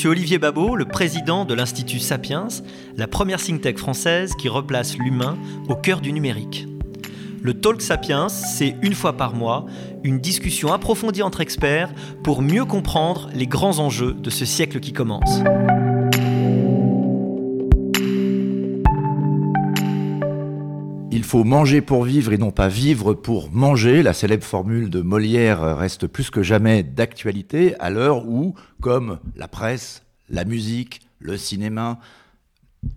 suis Olivier Babot, le président de l'Institut Sapiens, la première think française qui replace l'humain au cœur du numérique. Le Talk Sapiens, c'est une fois par mois une discussion approfondie entre experts pour mieux comprendre les grands enjeux de ce siècle qui commence. Faut manger pour vivre et non pas vivre pour manger. La célèbre formule de Molière reste plus que jamais d'actualité à l'heure où, comme la presse, la musique, le cinéma,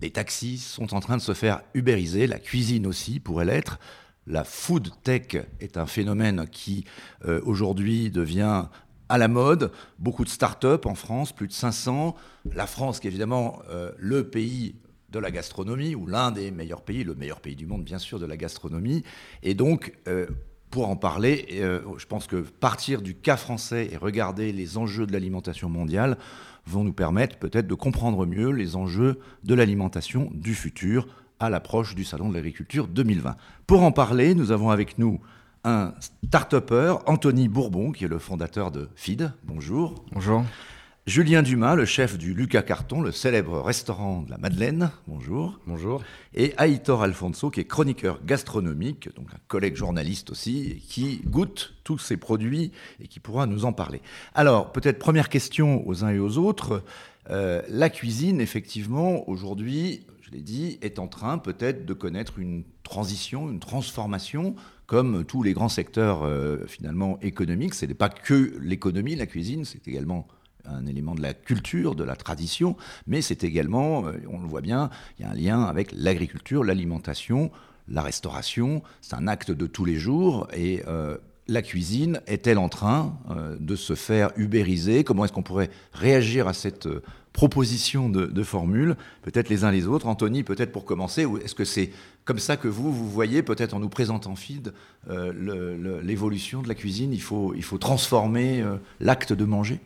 les taxis sont en train de se faire ubériser, la cuisine aussi pourrait l'être. La food tech est un phénomène qui euh, aujourd'hui devient à la mode. Beaucoup de start-up en France, plus de 500. La France, qui est évidemment euh, le pays de la gastronomie, ou l'un des meilleurs pays, le meilleur pays du monde bien sûr de la gastronomie. Et donc, euh, pour en parler, euh, je pense que partir du cas français et regarder les enjeux de l'alimentation mondiale vont nous permettre peut-être de comprendre mieux les enjeux de l'alimentation du futur à l'approche du Salon de l'agriculture 2020. Pour en parler, nous avons avec nous un start-upper, Anthony Bourbon, qui est le fondateur de FID. Bonjour. Bonjour. Julien Dumas, le chef du Lucas Carton, le célèbre restaurant de la Madeleine. Bonjour. Bonjour. Et Aitor Alfonso, qui est chroniqueur gastronomique, donc un collègue journaliste aussi, qui goûte tous ces produits et qui pourra nous en parler. Alors, peut-être première question aux uns et aux autres. Euh, la cuisine, effectivement, aujourd'hui, je l'ai dit, est en train peut-être de connaître une transition, une transformation, comme tous les grands secteurs euh, finalement économiques. Ce n'est pas que l'économie, la cuisine, c'est également un élément de la culture, de la tradition, mais c'est également, euh, on le voit bien, il y a un lien avec l'agriculture, l'alimentation, la restauration. C'est un acte de tous les jours et euh, la cuisine est-elle en train euh, de se faire ubériser? Comment est-ce qu'on pourrait réagir à cette proposition de, formule? Peut-être les uns les autres. Anthony, peut-être pour commencer, ou est-ce que c'est comme ça que vous, vous voyez, peut-être en nous présentant FID, l'évolution de la cuisine il faut, il faut transformer l'acte de manger?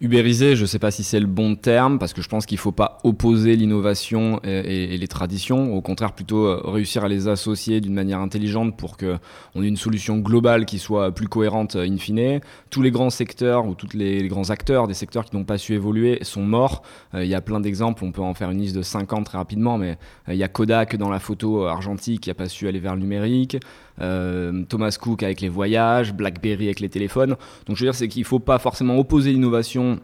Ubériser, je ne sais pas si c'est le bon terme, parce que je pense qu'il ne faut pas opposer l'innovation et, les traditions, au contraire plutôt euh, réussir à les associer d'une manière intelligente pour qu'on ait une solution globale qui soit plus cohérente euh, in fine. Tous les grands secteurs ou tous les, grands acteurs des secteurs qui n'ont pas su évoluer sont morts. Euh, il y a plein d'exemples, on peut en faire une liste de 50 très rapidement, mais il y a Kodak dans la photo argentique qui n'a pas su aller vers le numérique. Euh, Thomas Cook avec les voyages, BlackBerry avec les téléphones. Donc je veux dire, c'est qu'il ne faut pas forcément opposer l'innovation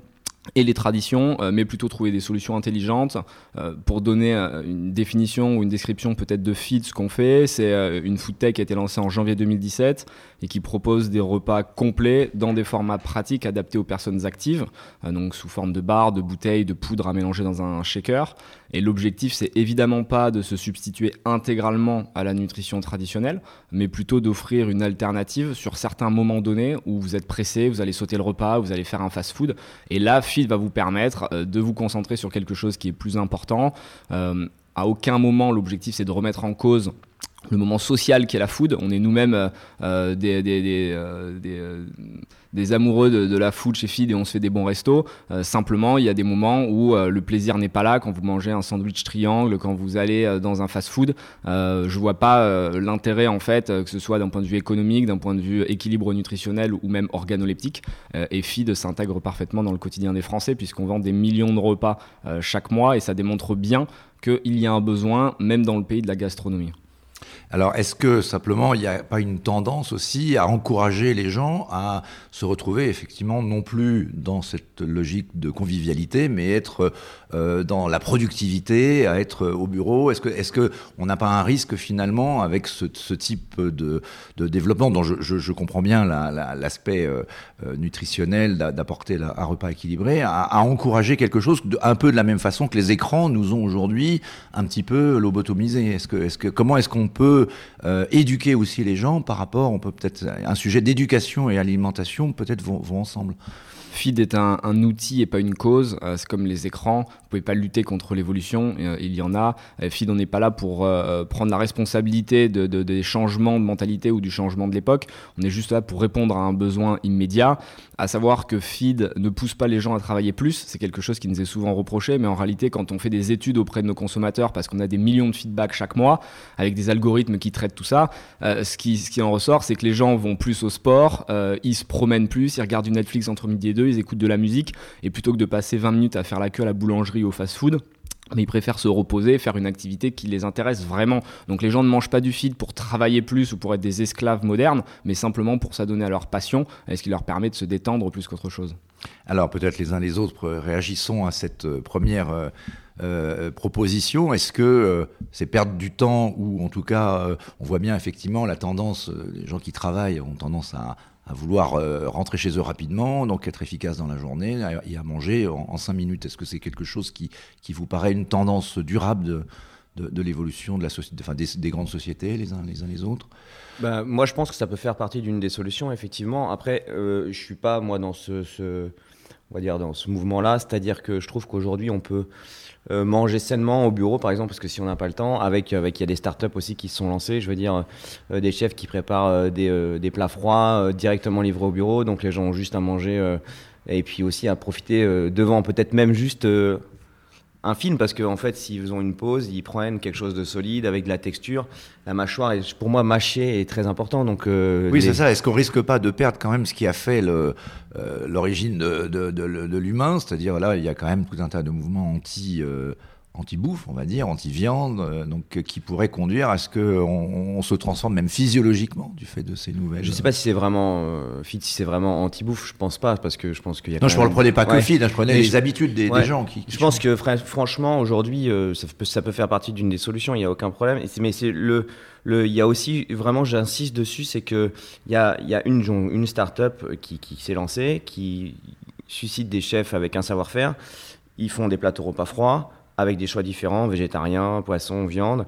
et les traditions, euh, mais plutôt trouver des solutions intelligentes. Euh, pour donner une définition ou une description peut-être de feed, ce qu'on fait, c'est une food tech qui a été lancée en janvier 2017 et qui propose des repas complets dans des formats pratiques adaptés aux personnes actives, donc sous forme de barres, de bouteilles, de poudre à mélanger dans un shaker. Et l'objectif, c'est évidemment pas de se substituer intégralement à la nutrition traditionnelle, mais plutôt d'offrir une alternative sur certains moments donnés où vous êtes pressé, vous allez sauter le repas, vous allez faire un fast-food. Et là, Va vous permettre euh, de vous concentrer sur quelque chose qui est plus important. Euh, à aucun moment, l'objectif, c'est de remettre en cause le moment social qui est la food. On est nous-mêmes euh, euh, euh, des, amoureux de, la food chez Feed et on se fait des bons restos. simplement, il y a des moments où le plaisir n'est pas là quand vous mangez un sandwich triangle, quand vous allez dans un fast-food. je vois pas l'intérêt en fait, que ce soit d'un point de vue économique, d'un point de vue équilibre nutritionnel ou même organoleptique. et Feed s'intègre parfaitement dans le quotidien des Français puisqu'on vend des millions de repas chaque mois et ça démontre bien qu'il y a un besoin même dans le pays de la gastronomie. Alors, est-ce que simplement il n'y a pas une tendance aussi à encourager les gens à se retrouver effectivement non plus dans cette logique de convivialité, mais être euh, dans la productivité, à être au bureau Est-ce que, est-ce que on n'a pas un risque finalement avec ce, type de, développement dont je, comprends bien l'aspect euh, euh, nutritionnel d'apporter un repas équilibré, à, encourager quelque chose un peu de la même façon que les écrans nous ont aujourd'hui un petit peu lobotomisé Est-ce que, est-ce que, comment est-ce qu'on peut euh, éduquer aussi les gens par rapport, on peut peut-être, un sujet d'éducation et alimentation peut-être vont, ensemble? Feed est un, outil et pas une cause. Euh, c'est comme les écrans. Pouvez pas lutter contre l'évolution. il y en a. FID, on n'est pas là pour prendre la responsabilité de, des changements de mentalité ou du changement de l'époque. On est juste là pour répondre à un besoin immédiat, à savoir que FID ne pousse pas les gens à travailler plus. C'est quelque chose qui nous est souvent reproché, mais en réalité, quand on fait des études auprès de nos consommateurs, parce qu'on a des millions de feedbacks chaque mois, avec des algorithmes qui traitent tout ça, ce, qui, ce qui en ressort, c'est que les gens vont plus au sport, ils se promènent plus, ils regardent du Netflix entre midi et deux, ils écoutent de la musique, et plutôt que de passer 20 minutes à faire la queue à la boulangerie au fast-food, mais ils préfèrent se reposer, faire une activité qui les intéresse vraiment. Donc les gens ne mangent pas du feed pour travailler plus ou pour être des esclaves modernes, mais simplement pour s'adonner à leur passion, ce qui leur permet de se détendre plus qu'autre chose. Alors peut-être les uns les autres réagissons à cette euh, première euh, euh, proposition. Est-ce que c'est perdre du temps ou en tout cas on voit bien effectivement la tendance, les gens qui travaillent ont tendance à à vouloir euh, rentrer chez eux rapidement, donc être efficace dans la journée et à manger en, cinq minutes. Est-ce que c'est quelque chose qui, qui vous paraît une tendance durable de, de, l'évolution de la société, enfin des, grandes sociétés les uns les uns les autres? Ben, Moi, je pense que ça peut faire partie d'une des solutions, effectivement. Après, euh, je suis pas moi dans ce, on va dire dans ce mouvement-là, c'est-à-dire que je trouve qu'aujourd'hui on peut euh, manger sainement au bureau, par exemple, parce que si on n'a pas le temps, avec avec il y a des startups aussi qui se sont lancées. Je veux dire, euh, des chefs qui préparent euh, des, des, plats froids directement livrés au bureau, donc les gens ont juste à manger et puis aussi à profiter devant, peut-être même juste un film parce qu'en en fait s'ils ont une pause ils prennent quelque chose de solide avec de la texture. La mâchoire est, pour moi mâcher est très important donc oui c'est ça. Est-ce qu'on risque pas de perdre quand même ce qui a fait l'origine de, de, de, l'humain? C'est-à-dire là il y a quand même tout un tas de mouvements anti anti-bouffe, on va dire, anti-viande, euh, donc euh, qui pourrait conduire à ce qu'on on se transforme même physiologiquement du fait de ces nouvelles. Je ne sais pas si c'est vraiment euh, fit, si c'est vraiment anti-bouffe, je pense pas, parce que je pense qu'il y a. Non, je ne prenais pas que fit, hein, je prenais les habitudes des, gens qui. je pense que franchement, aujourd'hui, ça, peut, ça peut faire partie d'une des solutions, il n'y a aucun problème. Mais c'est le. Le, il y a aussi, vraiment, j'insiste dessus, c'est qu'il y a, y a une, une start-up qui, qui s'est lancée, qui suscite des chefs avec un savoir-faire. Ils font des plateaux repas froids avec des choix différents, végétariens, poisson, viande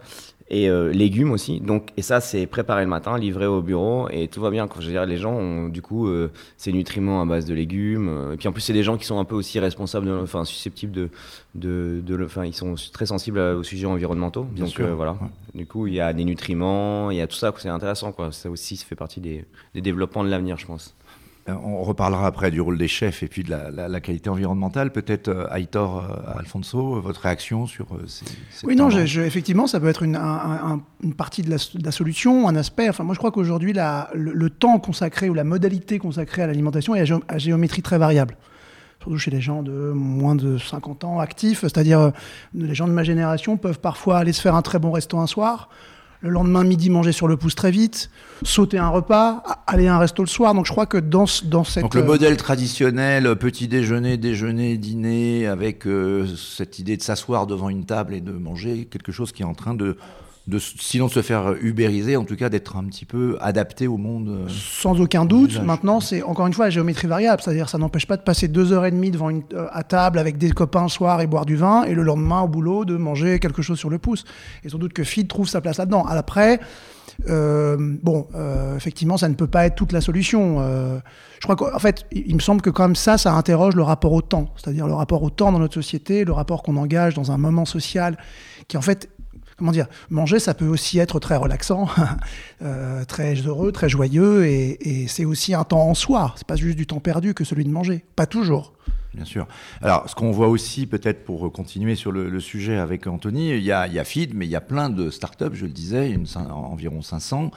et euh, légumes aussi. Donc, et ça, c'est préparé le matin, livré au bureau et tout va bien. Quand je veux dire, les gens ont du coup euh, ces nutriments à base de légumes. Euh, et puis en plus, c'est des gens qui sont un peu aussi responsables, enfin susceptibles de, de, de, enfin ils sont très sensibles aux sujets environnementaux. Bien Donc voilà. Du coup, il y a des nutriments, il y a tout ça, c'est intéressant quoi. Ça aussi, ça fait partie des, des développements de l'avenir, je pense. Euh, on reparlera après du rôle des chefs et puis de la, qualité environnementale. Peut-être, euh, Aitor euh, Alfonso, votre réaction sur ces, Oui, non, effectivement, ça peut être une, partie de la, solution, un aspect. Enfin, moi, je crois qu'aujourd'hui, le, temps consacré ou la modalité consacrée à l'alimentation est à, géométrie très variable surtout chez les gens de moins de 50 ans actifs, c'est-à-dire les gens de ma génération peuvent parfois aller se faire un très bon resto un soir, le lendemain midi manger sur le pouce très vite, sauter un repas, aller à un resto le soir. Donc je crois que dans, dans cette... Donc le euh, modèle traditionnel, petit déjeuner, déjeuner, dîner, avec euh, cette idée de s'asseoir devant une table et de manger, quelque chose qui est en train de de, sinon de se faire ubériser, en tout cas d'être un petit peu adapté au monde. Euh, Sans aucun doute. Maintenant, c'est encore une fois la géométrie variable, c'est-à-dire ça n'empêche pas de passer deux heures et demie devant une, euh, à table avec des copains le soir et boire du vin, et le lendemain au boulot de manger quelque chose sur le pouce. Et sans doute que Feed trouve sa place là-dedans. Après, euh, bon, effectivement, ça ne peut pas être toute la solution. je crois qu'en fait, il me semble que comme ça, ça interroge le rapport au temps, c'est-à-dire le rapport au temps dans notre société, le rapport qu'on engage dans un moment social qui en fait comment dire, manger, ça peut aussi être très relaxant, euh, très heureux, très joyeux, et, c'est aussi un temps en soi. C'est pas juste du temps perdu que celui de manger. Pas toujours. Bien sûr. Alors, ce qu'on voit aussi, peut-être pour continuer sur le, sujet avec Anthony, il y, a, il Feed, mais il y a plein de startups, je le disais, environ 500,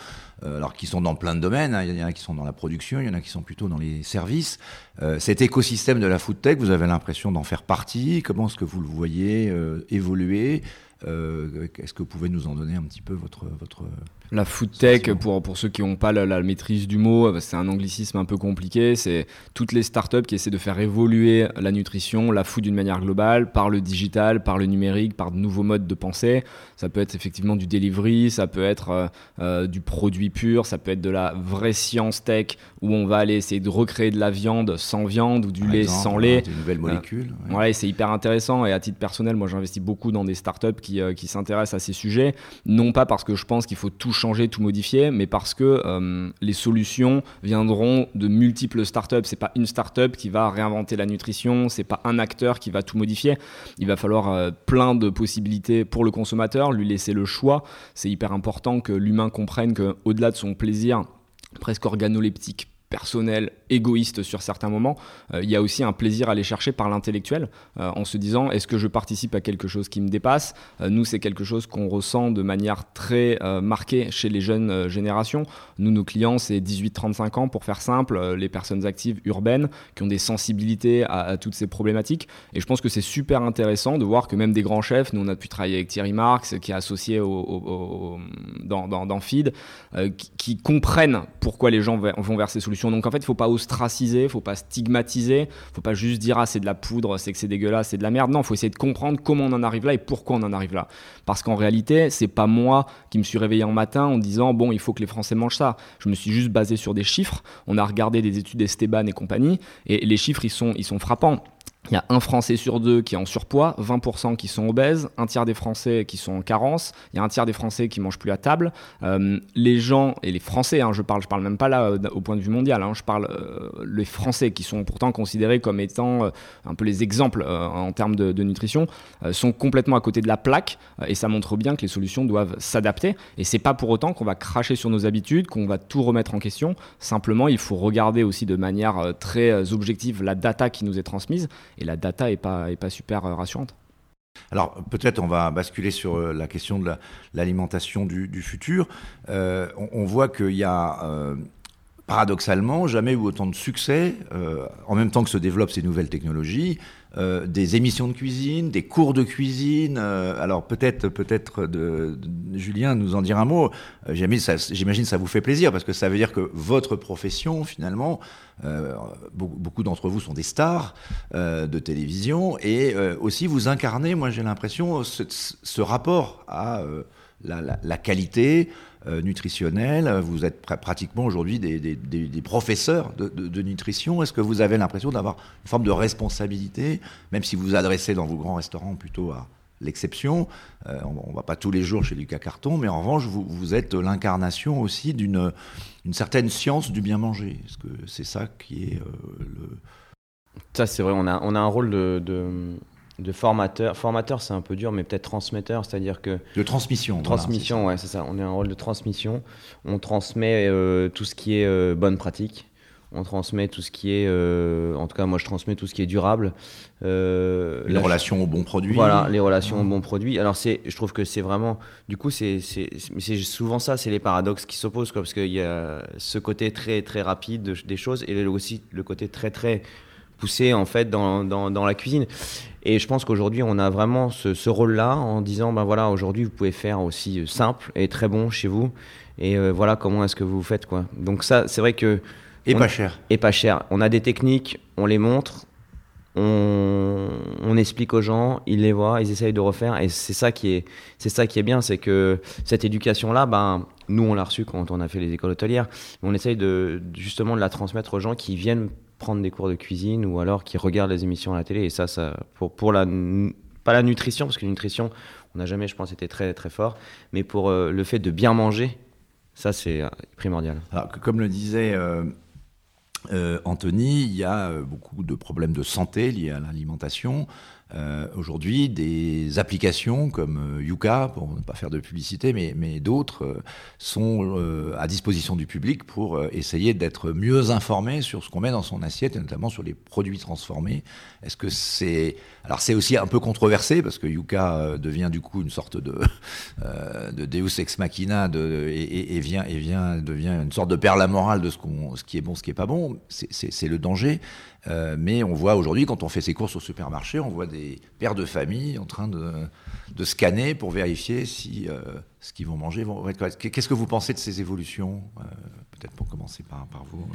euh, alors qui sont dans plein de domaines. Hein. Il y en a qui sont dans la production, il y en a qui sont plutôt dans les services. Euh, cet écosystème de la food tech, vous avez l'impression d'en faire partie. Comment est-ce que vous le voyez évoluer? Est-ce que vous pouvez nous en donner un petit peu votre... votre la food tech, pour, pour ceux qui n'ont pas la, maîtrise du mot, euh, c'est un anglicisme un peu compliqué. C'est toutes les startups qui essaient de faire évoluer la nutrition, la food d'une manière globale, par le digital, par le numérique, par de nouveaux modes de pensée. Ça peut être effectivement du delivery, ça peut être euh, du produit pur, ça peut être de la vraie science tech où on va aller essayer de recréer de la viande sans viande ou du lait sans lait. Des nouvelles molécules. Ouais, c'est hyper intéressant. Et à titre personnel, moi j'investis beaucoup dans des startups qui, qui s'intéressent à ces sujets. Non pas parce que je pense qu'il faut tout changer, tout modifier, mais parce que euh, les solutions viendront de multiples startups. C'est pas une startup qui va réinventer la nutrition c'est pas un acteur qui va tout modifier. Il va falloir plein de possibilités pour le consommateur, lui laisser le choix. C'est hyper important que l'humain comprenne que au-delà de son plaisir presque organoleptique personnel, égoïste sur certains moments, euh, il y a aussi un plaisir à aller chercher par l'intellectuel euh, en se disant est-ce que je participe à quelque chose qui me dépasse? Euh, Nous, c'est quelque chose qu'on ressent de manière très marquée chez les jeunes générations. Nous, nos clients, c'est 18-35 ans pour faire simple, les personnes actives urbaines qui ont des sensibilités à, toutes ces problématiques. Et je pense que c'est super intéressant de voir que même des grands chefs, nous on a pu travailler avec Thierry Marx qui est associé au, dans, dans, Feed, qui, qui, comprennent pourquoi les gens vont vers ces solutions donc en fait, il faut pas ostraciser, faut pas stigmatiser, faut pas juste dire ah c'est de la poudre, c'est que c'est dégueulasse, c'est de la merde. Non, faut essayer de comprendre comment on en arrive là et pourquoi on en arrive là. Parce qu'en réalité, c'est pas moi qui me suis réveillé un matin en disant bon, il faut que les Français mangent ça. Je me suis juste basé sur des chiffres. On a regardé des études d'Esteban et compagnie et les chiffres ils sont ils sont frappants. Il y a un Français sur deux qui est en surpoids, 20% qui sont obèses, un tiers des Français qui sont en carence, il y a un tiers des Français qui mangent plus à table. Euh, les gens, et les Français, hein, je parle, je parle même pas là euh, au point de vue mondial, hein, je parle euh, les Français qui sont pourtant considérés comme étant un peu les exemples en termes de, de nutrition, sont complètement à côté de la plaque et ça montre bien que les solutions doivent s'adapter. Et c'est pas pour autant qu'on va cracher sur nos habitudes, qu'on va tout remettre en question. Simplement, il faut regarder aussi de manière très objective la data qui nous est transmise et la data est pas, est pas super euh, rassurante. Alors peut-être on va basculer sur euh, la question de l'alimentation du, futur. Euh, on, voit qu'il y a paradoxalement jamais eu autant de succès en même temps que se développent ces nouvelles technologies. des émissions de cuisine, des cours de cuisine. alors peut-être, peut-être, de, Julien nous en dire un mot. J'imagine ça vous fait plaisir parce que ça veut dire que votre profession finalement euh, beaucoup, d'entre vous sont des stars euh, de télévision et euh, aussi vous incarnez, moi j'ai l'impression, ce, rapport à la, qualité nutritionnelle. Vous êtes pratiquement aujourd'hui des, professeurs de, nutrition. Est-ce que vous avez l'impression d'avoir une forme de responsabilité, même si vous vous adressez dans vos grands restaurants plutôt à l'exception. on ne va pas tous les jours chez Lucas Carton, mais en revanche, vous, êtes l'incarnation aussi d'une une certaine science du bien manger. Est-ce que c'est ça qui est euh, le... Ça, c'est vrai, on a, un rôle de, formateur. Formateur, c'est un peu dur, mais peut-être transmetteur, c'est-à-dire que... De transmission. Transmission, ouais, c'est ça. On a un rôle de transmission. On transmet euh, tout ce qui est euh, bonne pratique on transmet tout ce qui est, euh, en tout cas moi je transmets tout ce qui est durable. Les relations au bon produit. Voilà, les relations au bon produit. Alors c'est, je trouve que c'est vraiment, du coup c'est, c'est, souvent ça, c'est les paradoxes qui s'opposent, parce qu'il y a ce côté très très rapide des choses et aussi le côté très très poussé en fait dans, dans, la cuisine. Et je pense qu'aujourd'hui on a vraiment ce, ce rôle-là en disant ben voilà aujourd'hui vous pouvez faire aussi simple et très bon chez vous et euh, voilà comment est-ce que vous faites quoi. Donc ça c'est vrai que et pas cher. Et pas cher. On a des techniques, on les montre, on, on, explique aux gens, ils les voient, ils essayent de refaire. Et c'est ça qui est, c'est ça qui est bien, c'est que cette éducation-là, ben, nous on l'a reçue quand on a fait les écoles hôtelières. On essaye de justement de la transmettre aux gens qui viennent prendre des cours de cuisine ou alors qui regardent les émissions à la télé. Et ça, ça pour, pour la pas la nutrition, parce que la nutrition, on n'a jamais, je pense, été très très fort, mais pour euh, le fait de bien manger, ça c'est euh, primordial. Comme le disait euh, Anthony, il y a beaucoup de problèmes de santé liés à l'alimentation. Euh, aujourd'hui, des applications comme euh, Yuka, pour ne pas faire de publicité, mais, mais d'autres, euh, sont à disposition du public pour essayer d'être mieux informé sur ce qu'on met dans son assiette, et notamment sur les produits transformés. Est-ce que c'est... Alors c'est aussi un peu controversé, parce que Yuka devient du coup une sorte de, de Deus ex machina de, et, vient, et vient, devient une sorte de perle à morale de ce, qu'on, ce qui est bon, ce qui est pas bon. C'est le danger. Euh, mais on voit aujourd'hui, quand on fait ses courses au supermarché, on voit des pères de famille en train de, de scanner pour vérifier si euh, ce qu'ils vont manger vont être correct. Qu'est-ce que vous pensez de ces évolutions euh, Peut-être pour commencer par, par vous.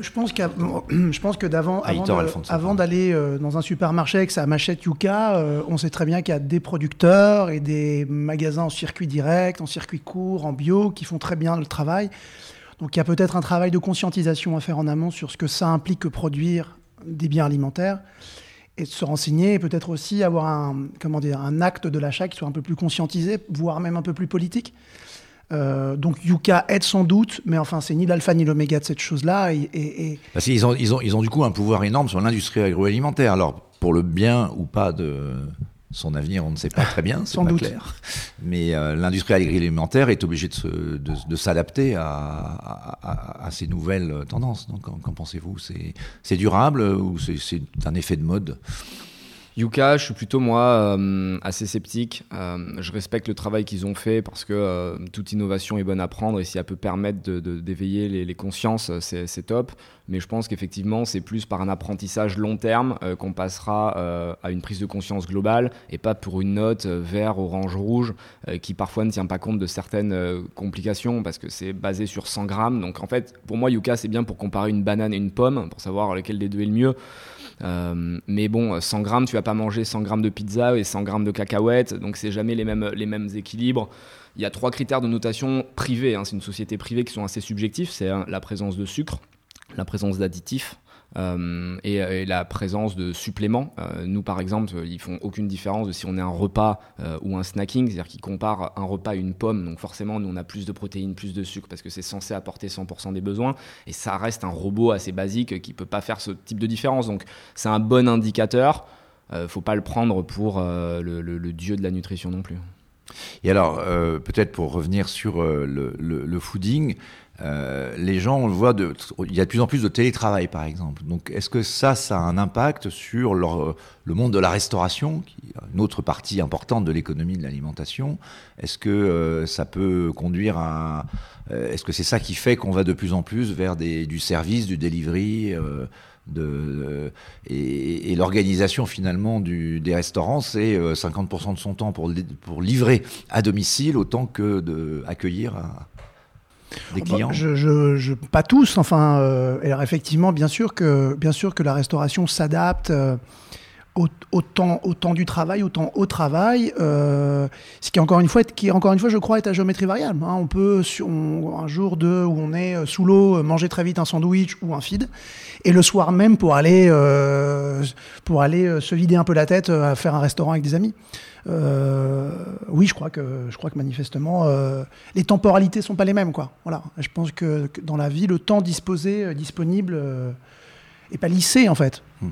je pense, je pense que d'avant, avant, d'aller dans un supermarché avec sa machette Yuka, on sait très bien qu'il y a des producteurs et des magasins en circuit direct, en circuit court, en bio, qui font très bien le travail. Donc il y a peut-être un travail de conscientisation à faire en amont sur ce que ça implique que produire des biens alimentaires et de se renseigner et peut-être aussi avoir un, comment dire, un acte de l'achat qui soit un peu plus conscientisé, voire même un peu plus politique. Euh, donc Yuka aide sans doute, mais enfin c'est ni l'alpha ni l'oméga de cette chose-là. Et, et, Parce qu'ils ont, ils ont, ils ont du coup un pouvoir énorme sur l'industrie agroalimentaire. Alors pour le bien ou pas de son avenir, on ne sait pas très bien, c'est pas doute. clair. Mais euh, l'industrie agroalimentaire est obligée de, de, s'adapter à, à, à, ces nouvelles tendances. Donc qu'en pensez-vous? C'est durable ou c'est un effet de mode? Yuka, je suis plutôt moi euh, assez sceptique. Euh, je respecte le travail qu'ils ont fait parce que euh, toute innovation est bonne à prendre et si elle peut permettre d'éveiller de, les, les, consciences, c'est top. Mais je pense qu'effectivement, c'est plus par un apprentissage long terme qu'on passera à une prise de conscience globale et pas pour une note vert, orange, rouge qui parfois ne tient pas compte de certaines complications parce que c'est basé sur 100 grammes. Donc en fait, pour moi, Yuka, c'est bien pour comparer une banane et une pomme pour savoir lequel des deux est le mieux. Euh, mais bon, 100 grammes, tu vas pas manger 100 grammes de pizza et 100 grammes de cacahuètes, donc c'est jamais les mêmes, les mêmes équilibres. Il y a trois critères de notation privée, hein, c'est une société privée qui sont assez subjectifs, c'est la présence de sucre, la présence d'additifs, euh, et, la présence de suppléments. Euh, nous, par exemple, ils font aucune différence de si on est un repas euh, ou un snacking, c'est-à-dire qu'ils comparent un repas à une pomme. Donc forcément, nous, on a plus de protéines, plus de sucre parce que c'est censé apporter 100% des besoins. Et ça reste un robot assez basique qui peut pas faire ce type de différence. Donc c'est un bon indicateur. faut pas le prendre pour le, dieu de la nutrition non plus. Et alors, peut-être pour revenir sur le, fooding, euh, les gens, on le voit, il y a de plus en plus de télétravail, par exemple. Donc, est-ce que ça, ça a un impact sur le monde de la restauration, qui est une autre partie importante de l'économie de l'alimentation? Est-ce que euh, ça peut conduire à... Euh, est-ce que c'est ça qui fait qu'on va de plus en plus vers du service, du delivery de, et, l'organisation finalement des restaurants, c'est 50% de son temps pour, livrer à domicile autant que d'accueillir des bah, clients je, je, Pas tous, enfin. Euh, alors effectivement, bien sûr que, bien sûr que la restauration s'adapte. Euh, autant, autant du travail, autant au travail, euh, ce qui encore une fois, qui encore une fois, je crois, est à géométrie variable. Hein. On peut, sur, un jour, deux, où on est euh, sous l'eau, manger très vite un sandwich ou un feed, et le soir même pour aller, pour aller se vider un peu la tête à faire un restaurant avec des amis. Euh, oui, je crois que, je crois que manifestement, euh, les temporalités sont pas les mêmes. Quoi. Voilà. Je pense que, dans la vie, le temps disposé, euh, disponible, est pas lissé en fait. Hmm.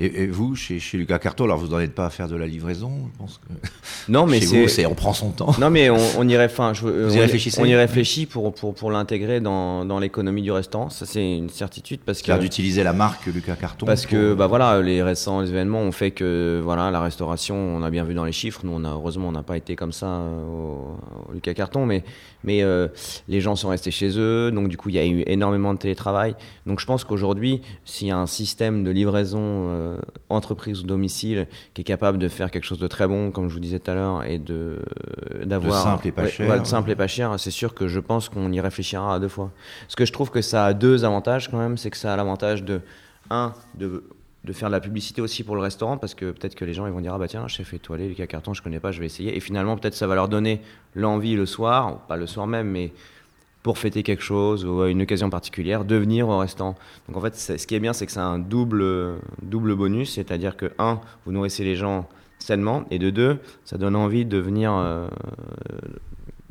Et, vous, chez, chez, Lucas Carto, alors vous n'en pas à faire de la livraison je pense que... Non, mais c'est. On prend son temps. Non, mais on, on y, enfin, je, on, y, on y réfléchit pour, pour, pour l'intégrer dans, dans l'économie du restaurant. Ça, c'est une certitude. parce que d'utiliser la marque Lucas Carton. Parce que, bah voilà, les récents événements ont fait que, voilà, la restauration, on a bien vu dans les chiffres. Nous, on a, heureusement, on n'a pas été comme ça euh, au, Lucas Carton, mais, mais euh, les gens sont restés chez eux. Donc, du coup, il y a eu énormément de télétravail. Donc, je pense qu'aujourd'hui, s'il y a un système de livraison. Euh, euh, entreprise ou domicile qui est capable de faire quelque chose de très bon, comme je vous disais tout à l'heure, et de d'avoir simple et pas cher. simple et pas cher, c'est sûr que je pense qu'on y réfléchira à deux fois. Ce que je trouve que ça a deux avantages quand même, c'est que ça a l'avantage de un de de faire de la publicité aussi pour le restaurant parce que peut-être que les gens ils vont dire ah bah tiens chef étoilé Lucas Carton je connais pas je vais essayer et finalement peut-être ça va leur donner l'envie le soir pas le soir même mais pour fêter quelque chose ou une occasion particulière, de venir au restaurant. Donc en fait, ce qui est bien, c'est que c'est un double, double bonus, c'est-à-dire que, un, vous nourrissez les gens sainement, et de deux, ça donne envie de venir euh,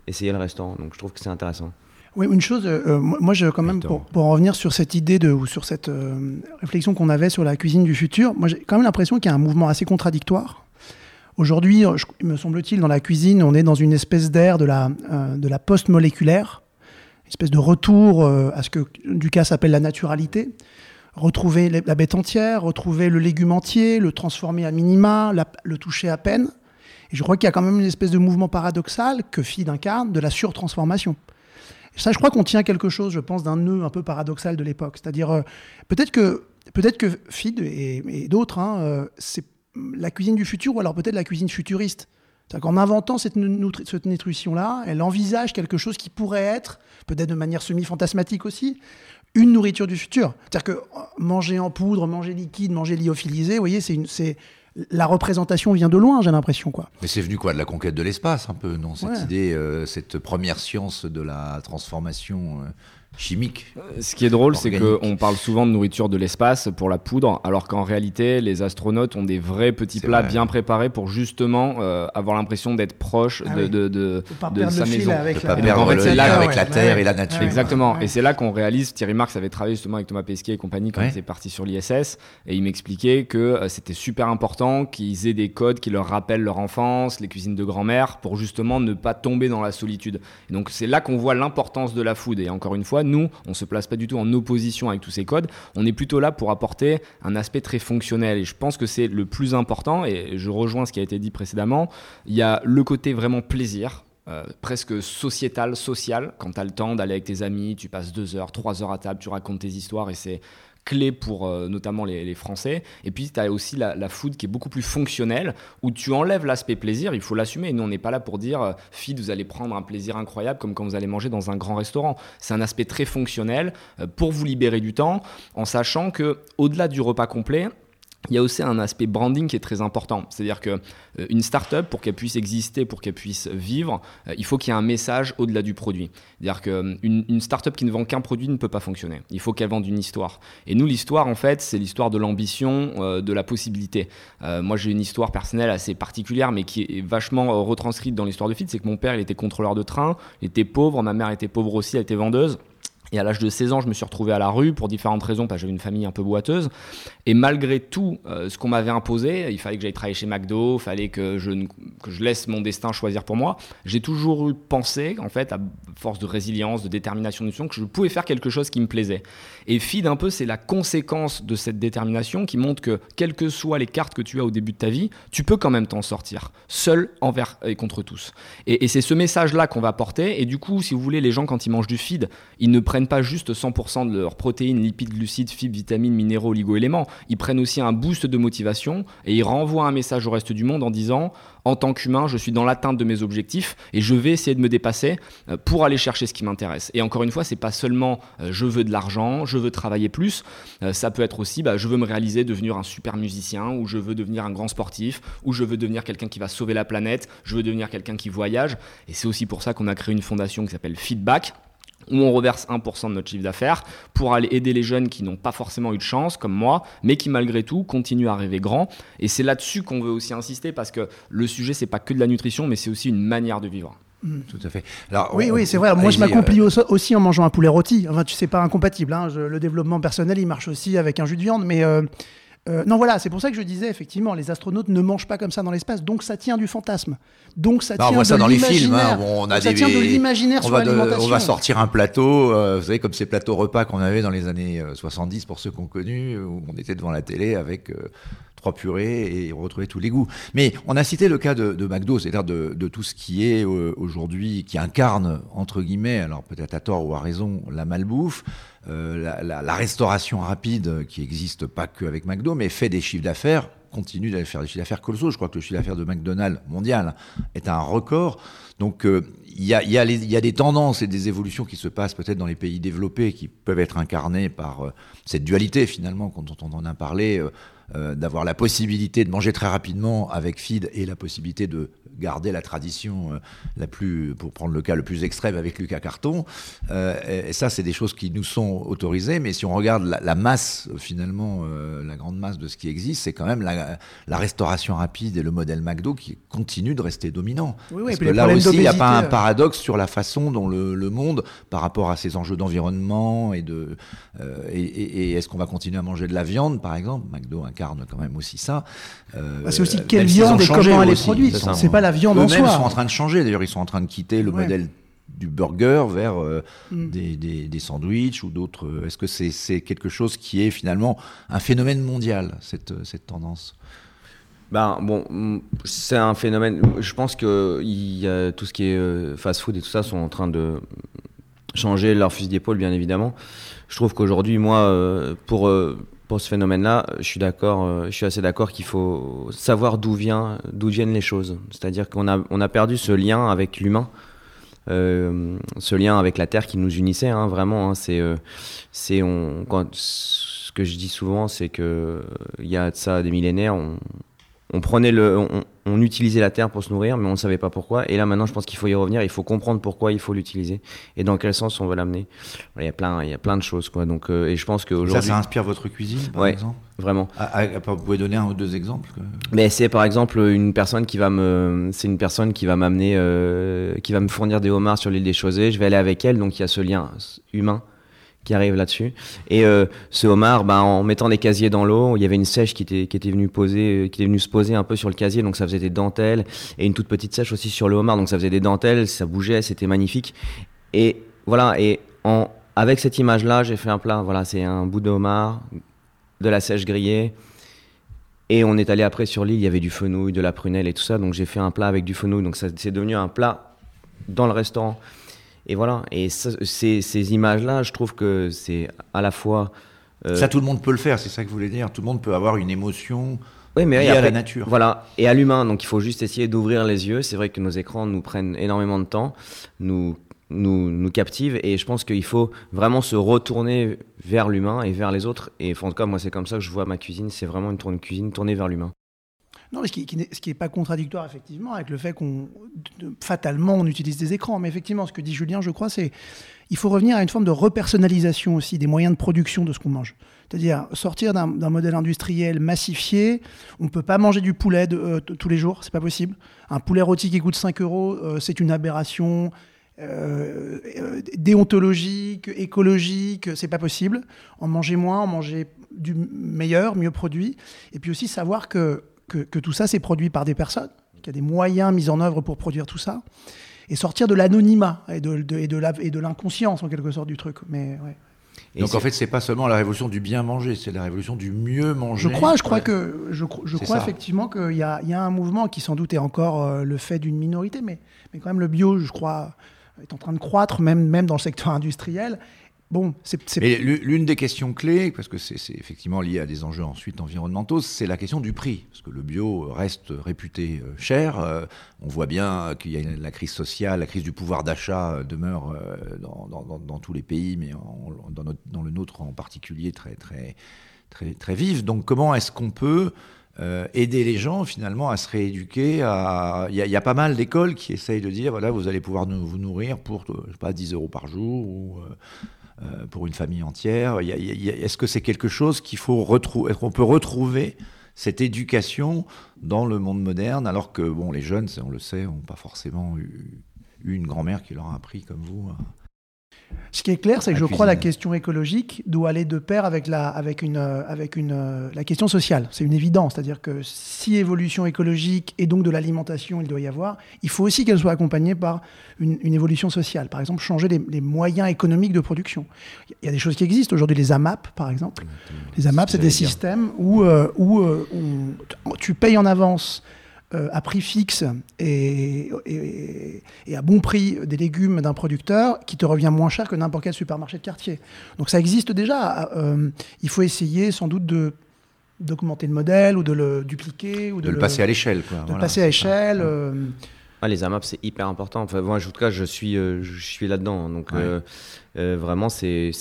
essayer le restaurant. Donc je trouve que c'est intéressant. Oui, une chose, euh, euh, moi, je, quand même, pour, pour, en revenir sur cette idée de, ou sur cette réflexion qu'on avait sur la cuisine du futur, moi j'ai quand même l'impression qu'il y a un mouvement assez contradictoire. Aujourd'hui, me semble-t-il, dans la cuisine, on est dans une espèce d'ère de la, de la post-moléculaire espèce de retour euh, à ce que Ducas appelle la naturalité. Retrouver la bête entière, retrouver le légume entier, le transformer à minima, le toucher à peine. Et je crois qu'il y a quand même une espèce de mouvement paradoxal que FID incarne de la surtransformation. Ça, je crois qu'on tient quelque chose, je pense, d'un nœud un peu paradoxal de l'époque. C'est-à-dire, euh, peut-être que, peut que FID et, d'autres, hein, euh, c'est la cuisine du futur ou alors peut-être la cuisine futuriste. C'est-à-dire qu'en inventant cette, cette nutrition-là, elle envisage quelque chose qui pourrait être, peut-être de manière semi-fantasmatique aussi, une nourriture du futur. C'est-à-dire que euh, manger en poudre, manger liquide, manger lyophilisé, vous voyez, c'est la représentation vient de loin, j'ai l'impression. quoi. Mais c'est venu quoi De la conquête de l'espace, un peu, non? Cette idée, euh, cette première science de la transformation euh, chimique. Ce qui est drôle, c'est qu'on parle souvent de nourriture de l'espace pour la poudre, alors qu'en réalité, les astronautes ont des vrais petits plats bien préparés pour justement euh, avoir l'impression d'être proche ah de, de, de, de sa maison. Avec pas perdre en fait, le avec la terre et la nature. Exactement. Et c'est là qu'on réalise, Thierry Marx avait travaillé justement avec Thomas Pesquet et compagnie quand il était parti sur l'ISS, et il m'expliquait que euh, c'était super important qu'ils aient des codes qui leur rappellent leur enfance, les cuisines de grand-mère, pour justement ne pas tomber dans la solitude. Et donc c'est là qu'on voit l'importance de la food. Et encore une fois, nous, on se place pas du tout en opposition avec tous ces codes. On est plutôt là pour apporter un aspect très fonctionnel. Et je pense que c'est le plus important. Et je rejoins ce qui a été dit précédemment. Il y a le côté vraiment plaisir. Euh, presque sociétal, social, quand tu as le temps d'aller avec tes amis, tu passes deux heures, trois heures à table, tu racontes tes histoires et c'est clé pour euh, notamment les, Français. Et puis, tu as aussi la, food qui est beaucoup plus fonctionnelle, où tu enlèves l'aspect plaisir, il faut l'assumer. Nous, on n'est pas là pour dire, euh, feed, vous allez prendre un plaisir incroyable comme quand vous allez manger dans un grand restaurant. C'est un aspect très fonctionnel euh, pour vous libérer du temps, en sachant que au-delà du repas complet, il y a aussi un aspect branding qui est très important. C'est-à-dire qu'une euh, start-up, pour qu'elle puisse exister, pour qu'elle puisse vivre, euh, il faut qu'il y ait un message au-delà du produit. C'est-à-dire qu'une une start-up qui ne vend qu'un produit ne peut pas fonctionner. Il faut qu'elle vende une histoire. Et nous, l'histoire, en fait, c'est l'histoire de l'ambition, euh, de la possibilité. moi, j'ai une histoire personnelle assez particulière, mais qui est vachement retranscrite dans l'histoire de Fit. C'est que mon père, il était contrôleur de train, il était pauvre, ma mère était pauvre aussi, elle était vendeuse. Et à l'âge de 16 ans, je me suis retrouvé à la rue pour différentes raisons, parce que j'avais une famille un peu boiteuse. Et malgré tout euh, ce qu'on m'avait imposé, il fallait que j'aille travailler chez McDo, il fallait que je, laisse mon destin choisir pour moi. J'ai toujours eu pensé, en fait, à force de résilience, de détermination, de que je pouvais faire quelque chose qui me plaisait. Et feed un peu, c'est la conséquence de cette détermination qui montre que, quelles que soient les cartes que tu as au début de ta vie, tu peux quand même t'en sortir, seul envers et contre tous. Et, c'est ce message-là qu'on va porter. Et du coup, si vous voulez, les gens, quand ils mangent du feed, ils ne prennent prennent pas juste 100% de leurs protéines, lipides, glucides, fibres, vitamines, minéraux, oligo-éléments. Ils prennent aussi un boost de motivation et ils renvoient un message au reste du monde en disant en tant qu'humain, je suis dans l'atteinte de mes objectifs et je vais essayer de me dépasser euh, pour aller chercher ce qui m'intéresse. Et encore une fois, c'est pas seulement euh, je veux de l'argent, je veux travailler plus. Euh, ça peut être aussi bah, je veux me réaliser, devenir un super musicien, ou je veux devenir un grand sportif, ou je veux devenir quelqu'un qui va sauver la planète, je veux devenir quelqu'un qui voyage. Et c'est aussi pour ça qu'on a créé une fondation qui s'appelle Feedback où on reverse 1% de notre chiffre d'affaires pour aller aider les jeunes qui n'ont pas forcément eu de chance, comme moi, mais qui malgré tout continuent à rêver grand. Et c'est là-dessus qu'on veut aussi insister, parce que le sujet, c'est pas que de la nutrition, mais c'est aussi une manière de vivre. Mm. Tout à fait. Alors, oui, oui, c'est vrai. Moi, je m'accomplis euh, aussi en mangeant un poulet rôti. Enfin, tu sais, pas incompatible. Hein. le développement personnel, il marche aussi avec un jus de viande, mais euh, euh, non, voilà, c'est pour ça que je disais, effectivement, les astronautes ne mangent pas comme ça dans l'espace, donc ça tient du fantasme. Donc ça tient on voit ça dans les films, hein, on a ça tient de l'imaginaire sur l'alimentation. On va sortir un plateau, euh, vous savez, comme ces plateaux repas qu'on avait dans les années 70 euh, pour ceux qu'on connu, où on était devant la télé avec trois purées et on retrouvait tous les goûts. Mais on a cité le cas de, de McDo, c'est-à-dire de, de, tout ce qui est aujourd'hui, qui incarne, entre guillemets, alors peut-être à tort ou à raison, la malbouffe. Euh, la, restauration rapide qui existe pas qu'avec McDo, mais fait des chiffres d'affaires, continue d'aller faire des chiffres d'affaires colossaux. Je crois que le chiffre d'affaires de McDonald's mondial est un record. Donc euh, il y, a, y, y, a, des tendances et des évolutions qui se passent peut-être dans les pays développés qui peuvent être incarnées par euh, cette dualité finalement, dont on en a parlé. d'avoir la possibilité de manger très rapidement avec feed et la possibilité de garder la tradition euh, la plus, pour prendre le cas le plus extrême avec Lucas Carton. Euh, et, ça, c'est des choses qui nous sont autorisées, mais si on regarde la, masse, finalement, euh, la grande masse de ce qui existe, c'est quand même la, restauration rapide et le modèle McDo qui continue de rester dominant. Oui, Parce que là aussi, il n'y a pas un paradoxe sur la façon dont le, monde, par rapport à ces enjeux d'environnement et de, et, est-ce qu'on va continuer à manger de la viande, par exemple McDo incarne quand même aussi ça. Bah, c'est aussi quelle viande et comment elle est produite. C'est pas la viande en soi. Eux-mêmes sont en train de changer. D'ailleurs, ils sont en train de quitter le modèle du burger vers euh, mm. des, des, des, sandwichs ou d'autres. Euh, est-ce que c'est quelque chose qui est finalement un phénomène mondial, cette, cette tendance? Ben bon, mm, c'est un phénomène. Je pense que tout ce qui est euh, fast-food et tout ça sont en train de changer leur fusil d'épaule, bien évidemment. Je trouve qu'aujourd'hui, moi, pour pour ce phénomène-là, je suis d'accord, euh, je suis assez d'accord qu'il faut savoir d'où viennent les choses. C'est-à-dire qu'on a, on a perdu ce lien avec l'humain, euh, ce lien avec la terre qui nous unissait, hein, vraiment. Hein, c'est, euh, on, ce que je dis souvent, c'est que il y a de ça des millénaires, on prenait le, on, utilisait la terre pour se nourrir, mais on ne savait pas pourquoi. Et là, maintenant, je pense qu'il faut y revenir. Il faut comprendre pourquoi il faut l'utiliser et dans quel sens on veut l'amener. Il y a plein, il y a plein de choses, quoi. Donc, euh, et je pense qu'aujourd'hui. Ça, ça inspire votre cuisine, par exemple. Vraiment. Ah, ah, vous pouvez donner un ou deux exemples Mais c'est par exemple une personne qui va me, c'est une personne qui va m'amener, euh, qui va me fournir des homards sur l'île des Chaussées. Je vais aller avec elle, donc il y a ce lien humain qui arrive là-dessus. Et euh, ce homard, ben, en mettant des casiers dans l'eau, il y avait une sèche qui était, qui était venue poser, euh, qui venue se poser un peu sur le casier, donc ça faisait des dentelles, et une toute petite sèche aussi sur le homard, donc ça faisait des dentelles, ça bougeait, c'était magnifique. Et voilà, et en, avec cette image-là, j'ai fait un plat. Voilà, c'est un bout de homard, de la sèche grillée. Et on est allé après sur l'île, il y avait du fenouil, de la prunelle et tout ça. Donc j'ai fait un plat avec du fenouil. Donc ça c'est devenu un plat dans le restaurant. Et voilà. Et ces, ces images-là, je trouve que c'est à la fois. Euh, ça, tout le monde peut le faire, c'est ça que vous voulez dire. Tout le monde peut avoir une émotion. Oui, mais liée à la nature. Voilà, et à l'humain, donc il faut juste essayer d'ouvrir les yeux. C'est vrai que nos écrans nous prennent énormément de temps, nous, nous, nous captivent, et je pense qu'il faut vraiment se retourner vers l'humain et vers les autres. Et en tout cas, moi, c'est comme ça que je vois ma cuisine, c'est vraiment une, tourne cuisine tournée vers l'humain. Non, ce qui, ce qui n'est pas contradictoire, effectivement, avec le fait qu'on, fatalement, on utilise des écrans. Mais effectivement, ce que dit Julien, je crois, c'est il faut revenir à une forme de repersonnalisation aussi des moyens de production de ce qu'on mange. C'est-à-dire sortir d'un modèle industriel massifié. On ne peut pas manger du poulet euh, tous les jours, c'est pas possible. Un poulet rôti qui coûte 5 euros, euh, c'est une aberration. Euh, déontologique, écologique, c'est pas possible. En manger moins, en manger du meilleur, mieux produit. Et puis aussi savoir que que, tout ça c'est produit par des personnes, qu'il y a des moyens mis en œuvre pour produire tout ça, et sortir de l'anonymat et de, et de l'inconscience en quelque sorte du truc. Mais donc en fait, c'est pas seulement la révolution du bien manger, c'est la révolution du mieux manger. Je crois, je crois que je, je crois effectivement qu'il y, y a, un mouvement qui sans doute est encore euh, le fait d'une minorité, mais, mais quand même le bio, je crois, est en train de croître, même, même dans le secteur industriel. L'une des questions clés, parce que c'est effectivement lié à des enjeux ensuite environnementaux, c'est la question du prix, parce que le bio reste réputé euh, cher. Euh, on voit bien qu'il y a la crise sociale, la crise du pouvoir d'achat euh, demeure dans, tous les pays, mais dans, le nôtre en particulier très très très très vive. Donc, comment est-ce qu'on peut aider les gens finalement à se rééduquer. Il y, a pas mal d'écoles qui essayent de dire voilà, vous allez pouvoir vous nourrir pour je sais pas 10 euros par jour ou pour une famille entière. Est-ce que c'est quelque chose qu'il faut retrouver, qu'on peut retrouver cette éducation dans le monde moderne, alors que bon, les jeunes, on le sait, n'ont pas forcément eu, eu une grand-mère qui leur a appris comme vous ce qui est clair, c'est que je crois que la question écologique doit aller de pair avec la, avec une, avec une, la question sociale. C'est une évidence. C'est-à-dire que si évolution écologique et donc de l'alimentation il doit y avoir, il faut aussi qu'elle soit accompagnée par une, évolution sociale. Par exemple, changer les, moyens économiques de production. Il y a des choses qui existent aujourd'hui, les AMAP par exemple. Les AMAP, c'est des systèmes où, euh, où euh, tu payes en avance euh, à prix fixe et, à bon prix des légumes d'un producteur qui te revient moins cher que n'importe quel supermarché de quartier. Donc ça existe déjà. Euh, il faut essayer sans doute de d'augmenter le modèle ou de le dupliquer ou de, le, passer à l'échelle. De le passer à l'échelle. Euh, ah, les AMAP, c'est hyper important. Enfin, moi, en tout cas, je suis, je suis là-dedans. Donc, euh, vraiment, c'est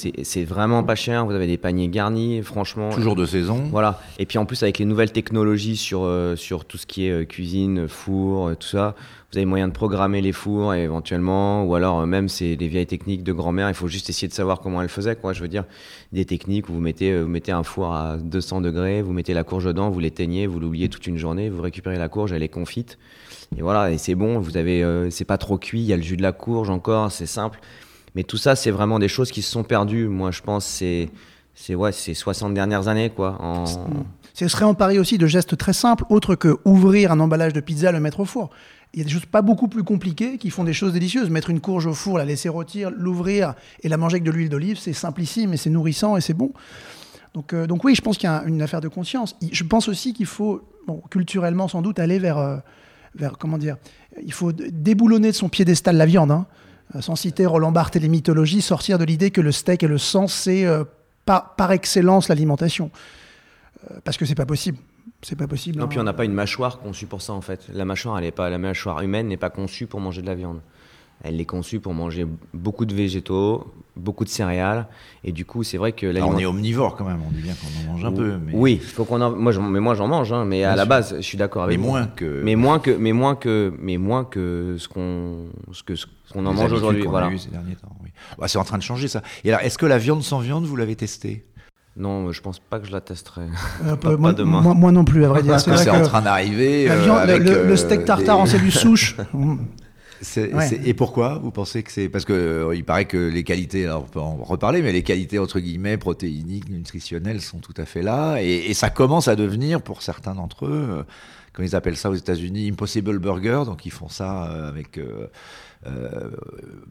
vraiment pas cher. Vous avez des paniers garnis, franchement. Toujours de saison. Voilà. Et puis en plus, avec les nouvelles technologies sur, euh, sur tout ce qui est euh, cuisine, four, tout ça, vous avez moyen de programmer les fours éventuellement. Ou alors, même, c'est des vieilles techniques de grand-mère. Il faut juste essayer de savoir comment elles faisaient. Quoi. Je veux dire, des techniques où vous mettez, vous mettez un four à 200 degrés, vous mettez la courge dedans, vous l'éteignez, vous l'oubliez toute une journée, vous récupérez la courge, elle est confite. Et voilà, et c'est bon. Vous avez, c'est pas trop cuit. Il y a le jus de la courge encore, c'est simple. Mais tout ça, c'est vraiment des choses qui se sont perdues. Moi, je pense c'est c'est ouais, c'est 60 dernières années quoi. En... Ce serait en pari aussi de gestes très simples, autres que ouvrir un emballage de pizza, le mettre au four. Il y a des choses pas beaucoup plus compliquées qui font des choses délicieuses. Mettre une courge au four, la laisser rôtir, l'ouvrir et la manger avec de l'huile d'olive, c'est simplissime et c'est nourrissant et c'est bon. Donc, euh, donc oui, je pense qu'il y a une affaire de conscience. Je pense aussi qu'il faut, culturellement sans doute, aller vers, euh, comment dire, il faut déboulonner de son piédestal la viande. Hein. Euh, sans citer Roland Barthes et les mythologies, sortir de l'idée que le steak et le sang, c'est euh, par, excellence l'alimentation. Parce que c'est pas possible. C'est pas possible. Non, hein. puis on n'a pas une mâchoire conçue pour ça en fait. La mâchoire, elle est pas, la mâchoire humaine n'est pas conçue pour manger de la viande. elle est conçue pour manger beaucoup de végétaux, beaucoup de céréales. Et du coup, c'est vrai que là, on est omnivore quand même. On dit bien qu'on en mange un peu. Mais... Oui, il faut qu'on en. Moi, mais moi, j'en mange. Hein, mais à la base, je suis d'accord avec. Mais moins que. Mais moins que. Mais moins que. Mais moins que ce qu'on ce que ce qu'on en mange aujourd'hui. Voilà. ces derniers temps. Oui. Bah, c'est en train de changer ça. Et alors, est-ce que la viande sans viande, vous l'avez testée? Non, je pense pas que je la testerai. Euh, pas, moi, demain. Moi, non plus, à vrai dire. C'est en train d'arriver. Euh, le, le, steak tartare en cellule souche. Et pourquoi vous pensez que c'est parce que euh, il paraît que les qualités, alors on peut en reparler, mais les qualités entre guillemets protéiniques, nutritionnelles sont tout à fait là, et, ça commence à devenir pour certains d'entre eux, euh, comme ils appellent ça aux États-Unis, impossible burger, donc ils font ça euh, avec euh,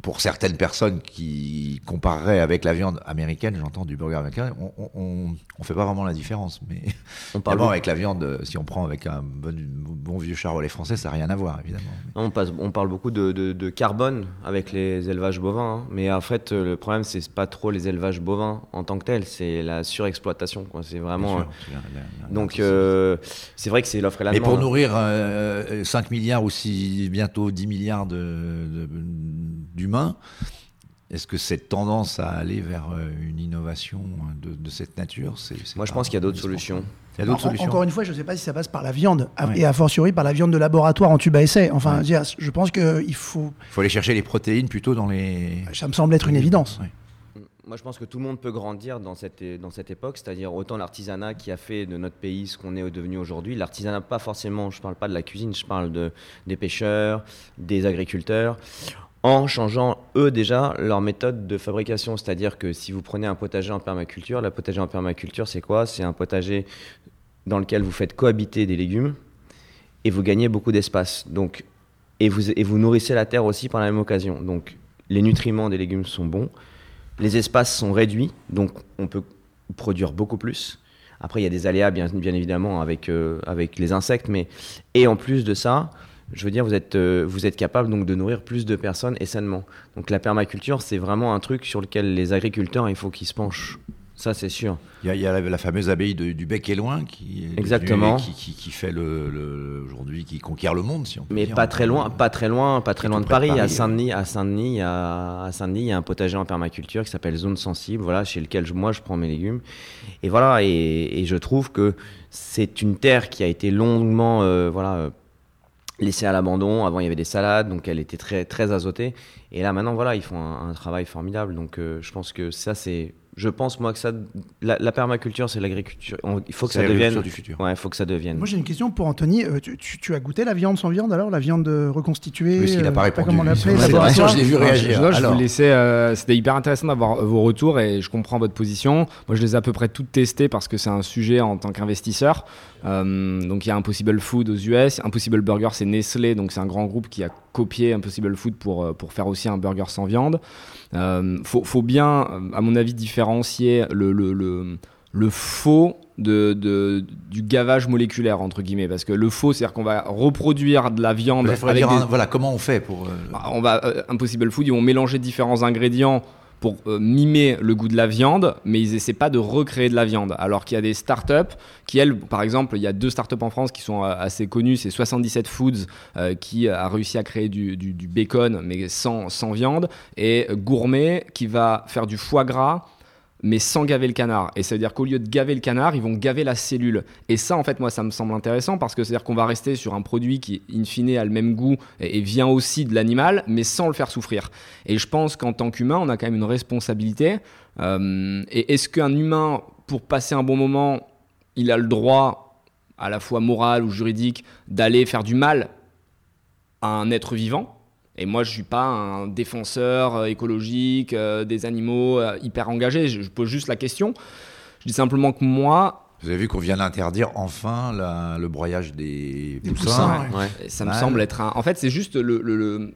pour certaines personnes qui compareraient avec la viande américaine, j'entends du burger américain, on, on, fait pas vraiment la différence. Mais on parle avec la viande, si on prend avec un bon, vieux charolais français, ça n'a rien à voir, évidemment. On, passe, on parle beaucoup de, carbone avec les élevages bovins, hein. mais en fait, le problème, c'est pas trop les élevages bovins en tant que tel, c'est la surexploitation. C'est vraiment. donc, euh, c'est vrai que c'est l'offre et la demande. Mais pour nourrir 5 euh, milliards ou si bientôt 10 milliards de d'humains. Est-ce que cette tendance à aller vers euh, une innovation de, cette nature c'est, Moi, je pense qu'il y a d'autres solutions. Il y a d'autres solutions. Encore une fois, je ne sais pas si ça passe par la viande, et a fortiori par la viande de laboratoire en tube à essai. Enfin, je pense qu'il faut. Il faut aller chercher les protéines plutôt dans les. Ça me semble être une évidence. Moi, je pense que tout le monde peut grandir dans cette, dans cette époque, c'est-à-dire autant l'artisanat qui a fait de notre pays ce qu'on est devenu aujourd'hui. L'artisanat, pas forcément, je ne parle pas de la cuisine, je parle de, des pêcheurs, des agriculteurs, en changeant, eux, déjà, leur méthode de fabrication. C'est-à-dire que si vous prenez un potager en permaculture, la potager en permaculture, c'est quoi? C'est un potager dans lequel vous faites cohabiter des légumes et vous gagnez beaucoup d'espace. Donc, et vous, et vous nourrissez la terre aussi par la même occasion. Donc, les nutriments des légumes sont bons les espaces sont réduits, donc on peut produire beaucoup plus. Après, il y a des aléas, bien, évidemment, avec, euh, avec les insectes, mais et en plus de ça, je veux dire, vous êtes, euh, vous êtes capable donc de nourrir plus de personnes et sainement. Donc la permaculture, c'est vraiment un truc sur lequel les agriculteurs, il faut qu'ils se penchent ça, c'est sûr. Il y a, la, fameuse abbaye du Bec et Loin qui, Exactement. qui, qui, fait le, aujourd'hui, qui conquiert le monde, si on peut Mais pas très loin, pas très loin, pas très loin de Paris. à Saint-Denis, à Saint-Denis, à Saint-Denis, il y a un potager en permaculture qui s'appelle Zone Sensible, voilà, chez lequel moi je prends mes légumes. Et voilà, et, je trouve que c'est une terre qui a été longuement, euh, voilà. Euh, laissée à l'abandon. Avant, il y avait des salades, donc elle était très, très azotée. Et là, maintenant, voilà, ils font un, travail formidable. Donc, euh, je pense que ça, c'est je pense moi que ça, la, permaculture, c'est l'agriculture. Il faut que ça devienne du futur. Ouais, il faut que ça devienne. Moi j'ai une question pour Anthony. Euh, tu, as goûté la viande sans viande alors, la viande reconstituée Oui, il n'a pas euh, répondu. Comment je l'ai vu réagir. Je, vous laissais. Euh, c'était hyper intéressant d'avoir vos retours et je comprends votre position. Moi, je les ai à peu près toutes testées parce que c'est un sujet en tant qu'investisseur. donc il y a Impossible Food aux US. Impossible Burger, c'est Nestlé, donc c'est un grand groupe qui a copié Impossible Food pour pour faire aussi un burger sans viande. Euh, faut, faut, bien, à mon avis, différencier le, le, le, le faux de, de, du gavage moléculaire entre guillemets parce que le faux c'est à dire qu'on va reproduire de la viande avec voilà comment on fait pour euh, bah, on va euh, Impossible Food ils vont mélanger différents ingrédients pour euh, mimer le goût de la viande, mais ils essaient pas de recréer de la viande. Alors qu'il y a des startups qui, elles, par exemple, il y a deux startups en France qui sont euh, assez connues, c'est 77 Foods euh, qui a réussi à créer du, du bacon, mais sans, sans viande, et Gourmet qui va faire du foie gras mais sans gaver le canard. Et ça veut dire qu'au lieu de gaver le canard, ils vont gaver la cellule. Et ça, en fait, moi, ça me semble intéressant parce que c'est-à-dire qu'on va rester sur un produit qui, in fine, a le même goût et, vient aussi de l'animal, mais sans le faire souffrir. Et je pense qu'en tant qu'humain, on a quand même une responsabilité. Euh, et est-ce qu'un humain, pour passer un bon moment, il a le droit, à la fois moral ou juridique, d'aller faire du mal à un être vivant? Et moi, je suis pas un défenseur euh, écologique euh, des animaux euh, hyper engagé. Je, pose juste la question. Je dis simplement que moi, vous avez vu qu'on vient d'interdire enfin le broyage des, poussins. Ça me semble être un. En fait, c'est juste le, le,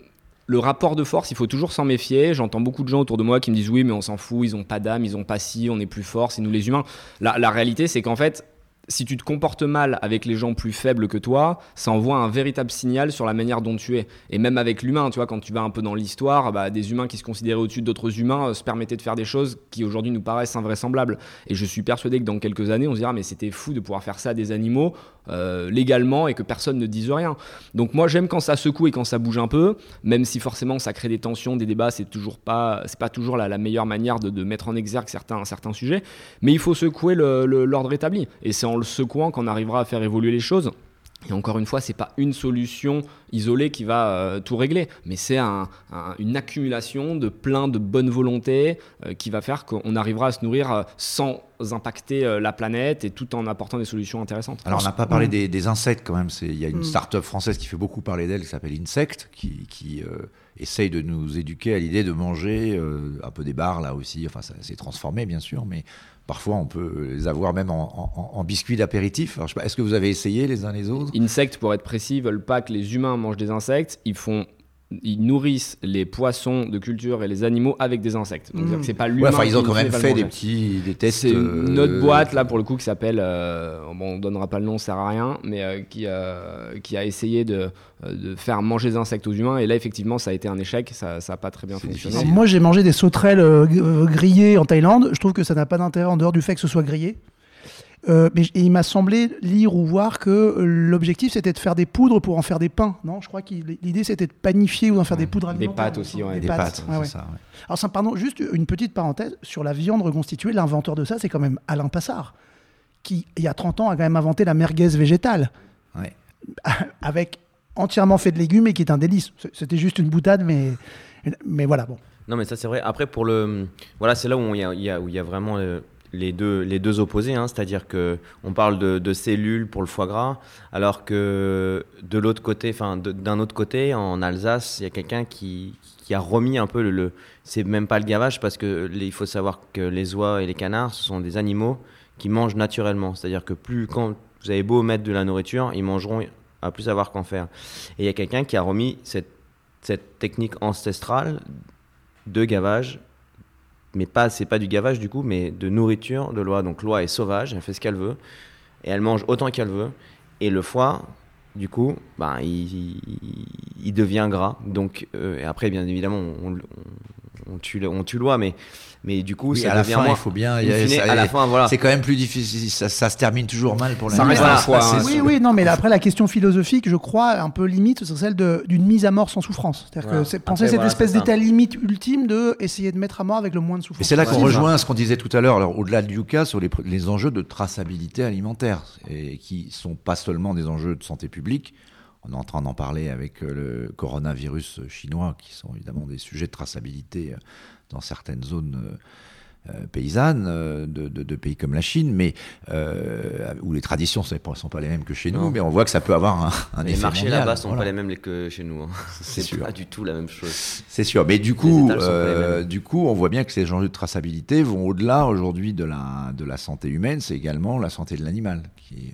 le, rapport de force. Il faut toujours s'en méfier. J'entends beaucoup de gens autour de moi qui me disent oui, mais on s'en fout. Ils ont pas d'âme, ils ont pas si. On est plus fort. C'est nous les humains. La, la réalité, c'est qu'en fait, si tu te comportes mal avec les gens plus faibles que toi, ça envoie un véritable signal sur la manière dont tu es. Et même avec l'humain, tu vois, quand tu vas un peu dans l'histoire, bah, des humains qui se considéraient au-dessus d'autres humains euh, se permettaient de faire des choses qui aujourd'hui nous paraissent invraisemblables. Et je suis persuadé que dans quelques années, on se dira, mais c'était fou de pouvoir faire ça à des animaux euh, légalement et que personne ne dise rien. Donc moi, j'aime quand ça secoue et quand ça bouge un peu, même si forcément ça crée des tensions, des débats, c'est toujours pas, c'est pas toujours la, meilleure manière de, mettre en exergue certains, certains sujets. Mais il faut secouer l'ordre établi. Et c'est en le secouant qu'on arrivera à faire évoluer les choses. Et encore une fois, c'est pas une solution isolée qui va euh, tout régler, mais c'est une accumulation de plein de bonnes volontés euh, qui va faire qu'on arrivera à se nourrir euh, sans impacter la planète et tout en apportant des solutions intéressantes. Alors, on n'a pas parlé des, insectes quand même. Il y a une mm. start-up française qui fait beaucoup parler d'elle qui s'appelle Insect, qui, qui essaye de nous éduquer à l'idée de manger un peu des bars là aussi. Enfin, ça s'est transformé bien sûr, mais Parfois, on peut les avoir même en, biscuits d'apéritif. Est-ce que vous avez essayé les uns les autres? Insectes, pour être précis, veulent pas que les humains mangent des insectes. Ils nourrissent les poissons de culture et les animaux avec des insectes. Donc mmh. c'est pas l'humain. ils ont quand même fait des petits des tests. C'est une autre euh, boîte là pour le coup qui s'appelle, euh, bon, on donnera pas le nom, ça sert à rien, mais euh, qui qui a essayé de, de, faire manger des insectes aux humains et là effectivement ça a été un échec, ça ça a pas très bien fonctionné. moi j'ai mangé des sauterelles grillées en Thaïlande. Je trouve que ça n'a pas d'intérêt en dehors du fait que ce soit grillé. Euh, mais il m'a semblé lire ou voir que euh, l'objectif c'était de faire des poudres pour en faire des pains. Non, je crois que l'idée c'était de panifier ou d'en faire des poudres alimentaires. Des pâtes aussi, ouais. Des, pâtes. Ça, Alors, ça, pardon, juste une petite parenthèse sur la viande reconstituée. L'inventeur de ça, c'est quand même Alain Passard, qui il y a 30 ans a quand même inventé la merguez végétale. Avec entièrement fait de légumes et qui est un délice. C'était juste une boutade, mais, mais voilà, bon. Non, mais ça c'est vrai. Après, pour le. Voilà, c'est là où il y, a, où il y a vraiment. Euh, les deux, les deux opposés, hein, c'est-à-dire que on parle de, cellules pour le foie gras, alors que de l'autre côté, enfin d'un autre côté, en Alsace, il y a quelqu'un qui, a remis un peu le, c'est même pas le gavage parce que il faut savoir que les oies et les canards, ce sont des animaux qui mangent naturellement, c'est-à-dire que plus quand vous avez beau mettre de la nourriture, ils mangeront à plus savoir qu'en faire. Et il y a quelqu'un qui a remis cette technique ancestrale de gavage mais pas c'est pas du gavage du coup, mais de nourriture de loi. Donc loi est sauvage, elle fait ce qu'elle veut et elle mange autant qu'elle veut. Et le foie, du coup, bah, il, il, devient gras. Donc euh, et après, bien évidemment, on, on, tue, on tue loi, mais mais du coup, ça à la fin, il faut bien. à la fin, voilà. C'est quand même plus difficile. Ça, ça, se termine toujours mal pour la. Ça reste hein, Oui, oui, non, mais après la question philosophique, je crois, un peu limite, c'est celle d'une mise à mort sans souffrance. C'est-à-dire que penser cette espèce d'état limite ultime de essayer de mettre à mort avec le moins de souffrance. Et c'est là qu'on rejoint ce qu'on disait tout à l'heure. Alors au-delà du cas sur les, les enjeux de traçabilité alimentaire et qui sont pas seulement des enjeux de santé publique. On est en train d'en parler avec euh, le coronavirus chinois, qui sont évidemment des sujets de traçabilité euh, dans certaines zones euh, paysannes de, pays comme la Chine, mais où les traditions ne sont pas les mêmes que chez nous, mais on voit que ça peut avoir un, un les effet. Les marchés là-bas sont pas les mêmes que chez nous. Hein. C'est pas du tout la même chose. C'est sûr, mais du coup, du coup, on voit bien que ces enjeux de traçabilité vont au-delà aujourd'hui de la, de la santé humaine, c'est également la santé de l'animal qui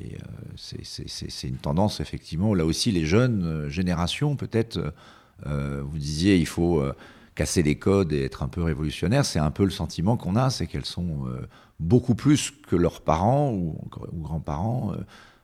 et c'est une tendance, effectivement, là aussi, les jeunes générations, peut-être, vous disiez, il faut casser les codes et être un peu révolutionnaire, c'est un peu le sentiment qu'on a, c'est qu'elles sont euh, beaucoup plus que leurs parents ou, ou grands-parents euh,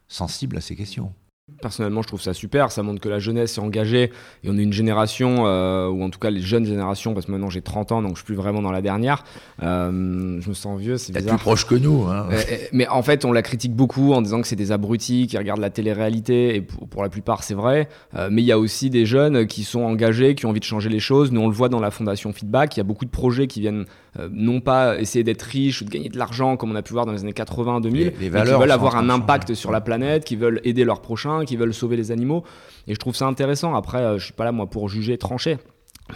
sensibles à ces questions. Personnellement, je trouve ça super. Ça montre que la jeunesse est engagée et on est une génération, euh, ou en tout cas les jeunes générations, parce que maintenant j'ai 30 ans, donc je suis plus vraiment dans la dernière. Euh, je me sens vieux, c'est bizarre. plus proche que nous. Hein. Euh, mais en fait, on la critique beaucoup en disant que c'est des abrutis qui regardent la télé-réalité, et pour, la plupart, c'est vrai. mais il y a aussi des jeunes qui sont engagés, qui ont envie de changer les choses. Nous, on le voit dans la fondation Feedback. Il y a beaucoup de projets qui viennent non pas essayer d'être riches ou de gagner de l'argent, comme on a pu voir dans les années 80, 2000, mais qui veulent avoir un impact sur la planète, qui veulent aider leurs prochains qui veulent sauver les animaux. Et je trouve ça intéressant. Après, euh, je suis pas là moi pour juger, trancher.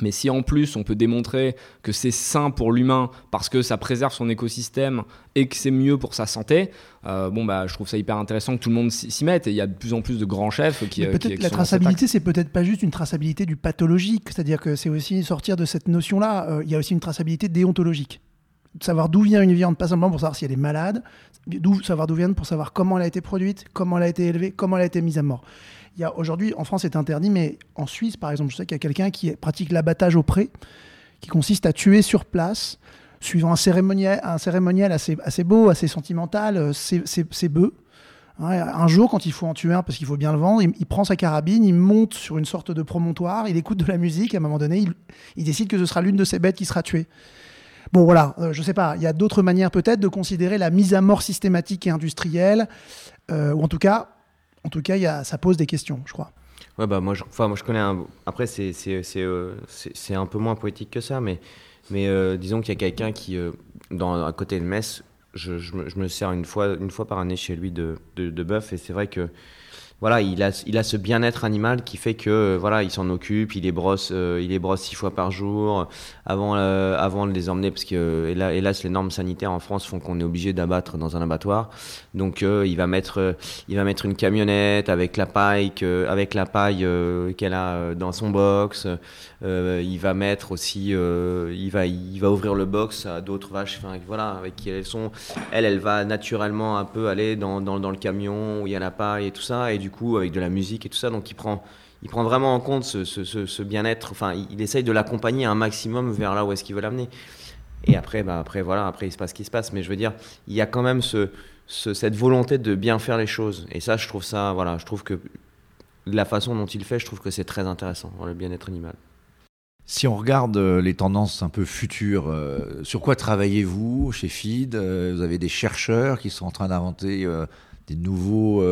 Mais si en plus on peut démontrer que c'est sain pour l'humain parce que ça préserve son écosystème et que c'est mieux pour sa santé, euh, bon bah je trouve ça hyper intéressant que tout le monde s'y mette. Et il y a de plus en plus de grands chefs qui. Euh, peut-être la traçabilité, c'est peut-être pas juste une traçabilité du pathologique, c'est-à-dire que c'est aussi sortir de cette notion-là. Il y a aussi une traçabilité déontologique savoir d'où vient une viande, pas simplement pour savoir si elle est malade, d'où savoir d'où vient pour savoir comment elle a été produite, comment elle a été élevée, comment elle a été mise à mort. Il y a aujourd'hui en France c'est interdit, mais en Suisse par exemple, je sais qu'il y a quelqu'un qui pratique l'abattage au pré, qui consiste à tuer sur place suivant un cérémoniel, un cérémoniel assez, assez beau, assez sentimental, c'est bœufs. un jour, quand il faut en tuer un parce qu'il faut bien le vendre, il, prend sa carabine, il monte sur une sorte de promontoire, il écoute de la musique, à un moment donné, il, il décide que ce sera l'une de ces bêtes qui sera tuée. Bon, voilà, euh, je sais pas, il y a d'autres manières peut-être de considérer la mise à mort systématique et industrielle, euh, ou en tout cas, en tout cas, ça pose des questions, je crois. Ouais, bah moi, je, moi je connais un. Après, c'est euh, c'est un peu moins poétique que ça, mais, mais disons qu'il y a quelqu'un qui, dans, à côté de Metz, je, je, me, sers une fois, une fois par année chez lui de, de, de bœuf, et c'est vrai que voilà, il a, il a ce bien-être animal qui fait que euh, voilà, il s'en occupe, il les brosse, euh, il les brosse six fois par jour avant, euh, avant de les emmener parce que hélas les normes sanitaires en France font qu'on est obligé d'abattre dans un abattoir. Donc il va mettre, il va mettre une camionnette avec la paille, avec la paille qu'elle a dans son box. il va mettre aussi, il va, il va ouvrir le box à d'autres vaches, enfin voilà, avec qui elles sont. Elle, elle va naturellement un peu aller dans, dans, le camion où il y a la paille et tout ça et coup avec de la musique et tout ça. Donc il prend, il prend vraiment en compte ce, bien-être. Enfin, il, essaye de l'accompagner un maximum vers là où est-ce qu'il veut l'amener. Et après, bah après voilà, après il se passe ce qui se passe. Mais je veux dire, il y a quand même ce, cette volonté de bien faire les choses. Et ça, je trouve ça, voilà, je trouve que la façon dont il fait, je trouve que c'est très intéressant le bien-être animal. Si on regarde euh, les tendances un peu futures, euh, sur quoi travaillez-vous chez FID euh, Vous avez des chercheurs qui sont en train d'inventer des nouveaux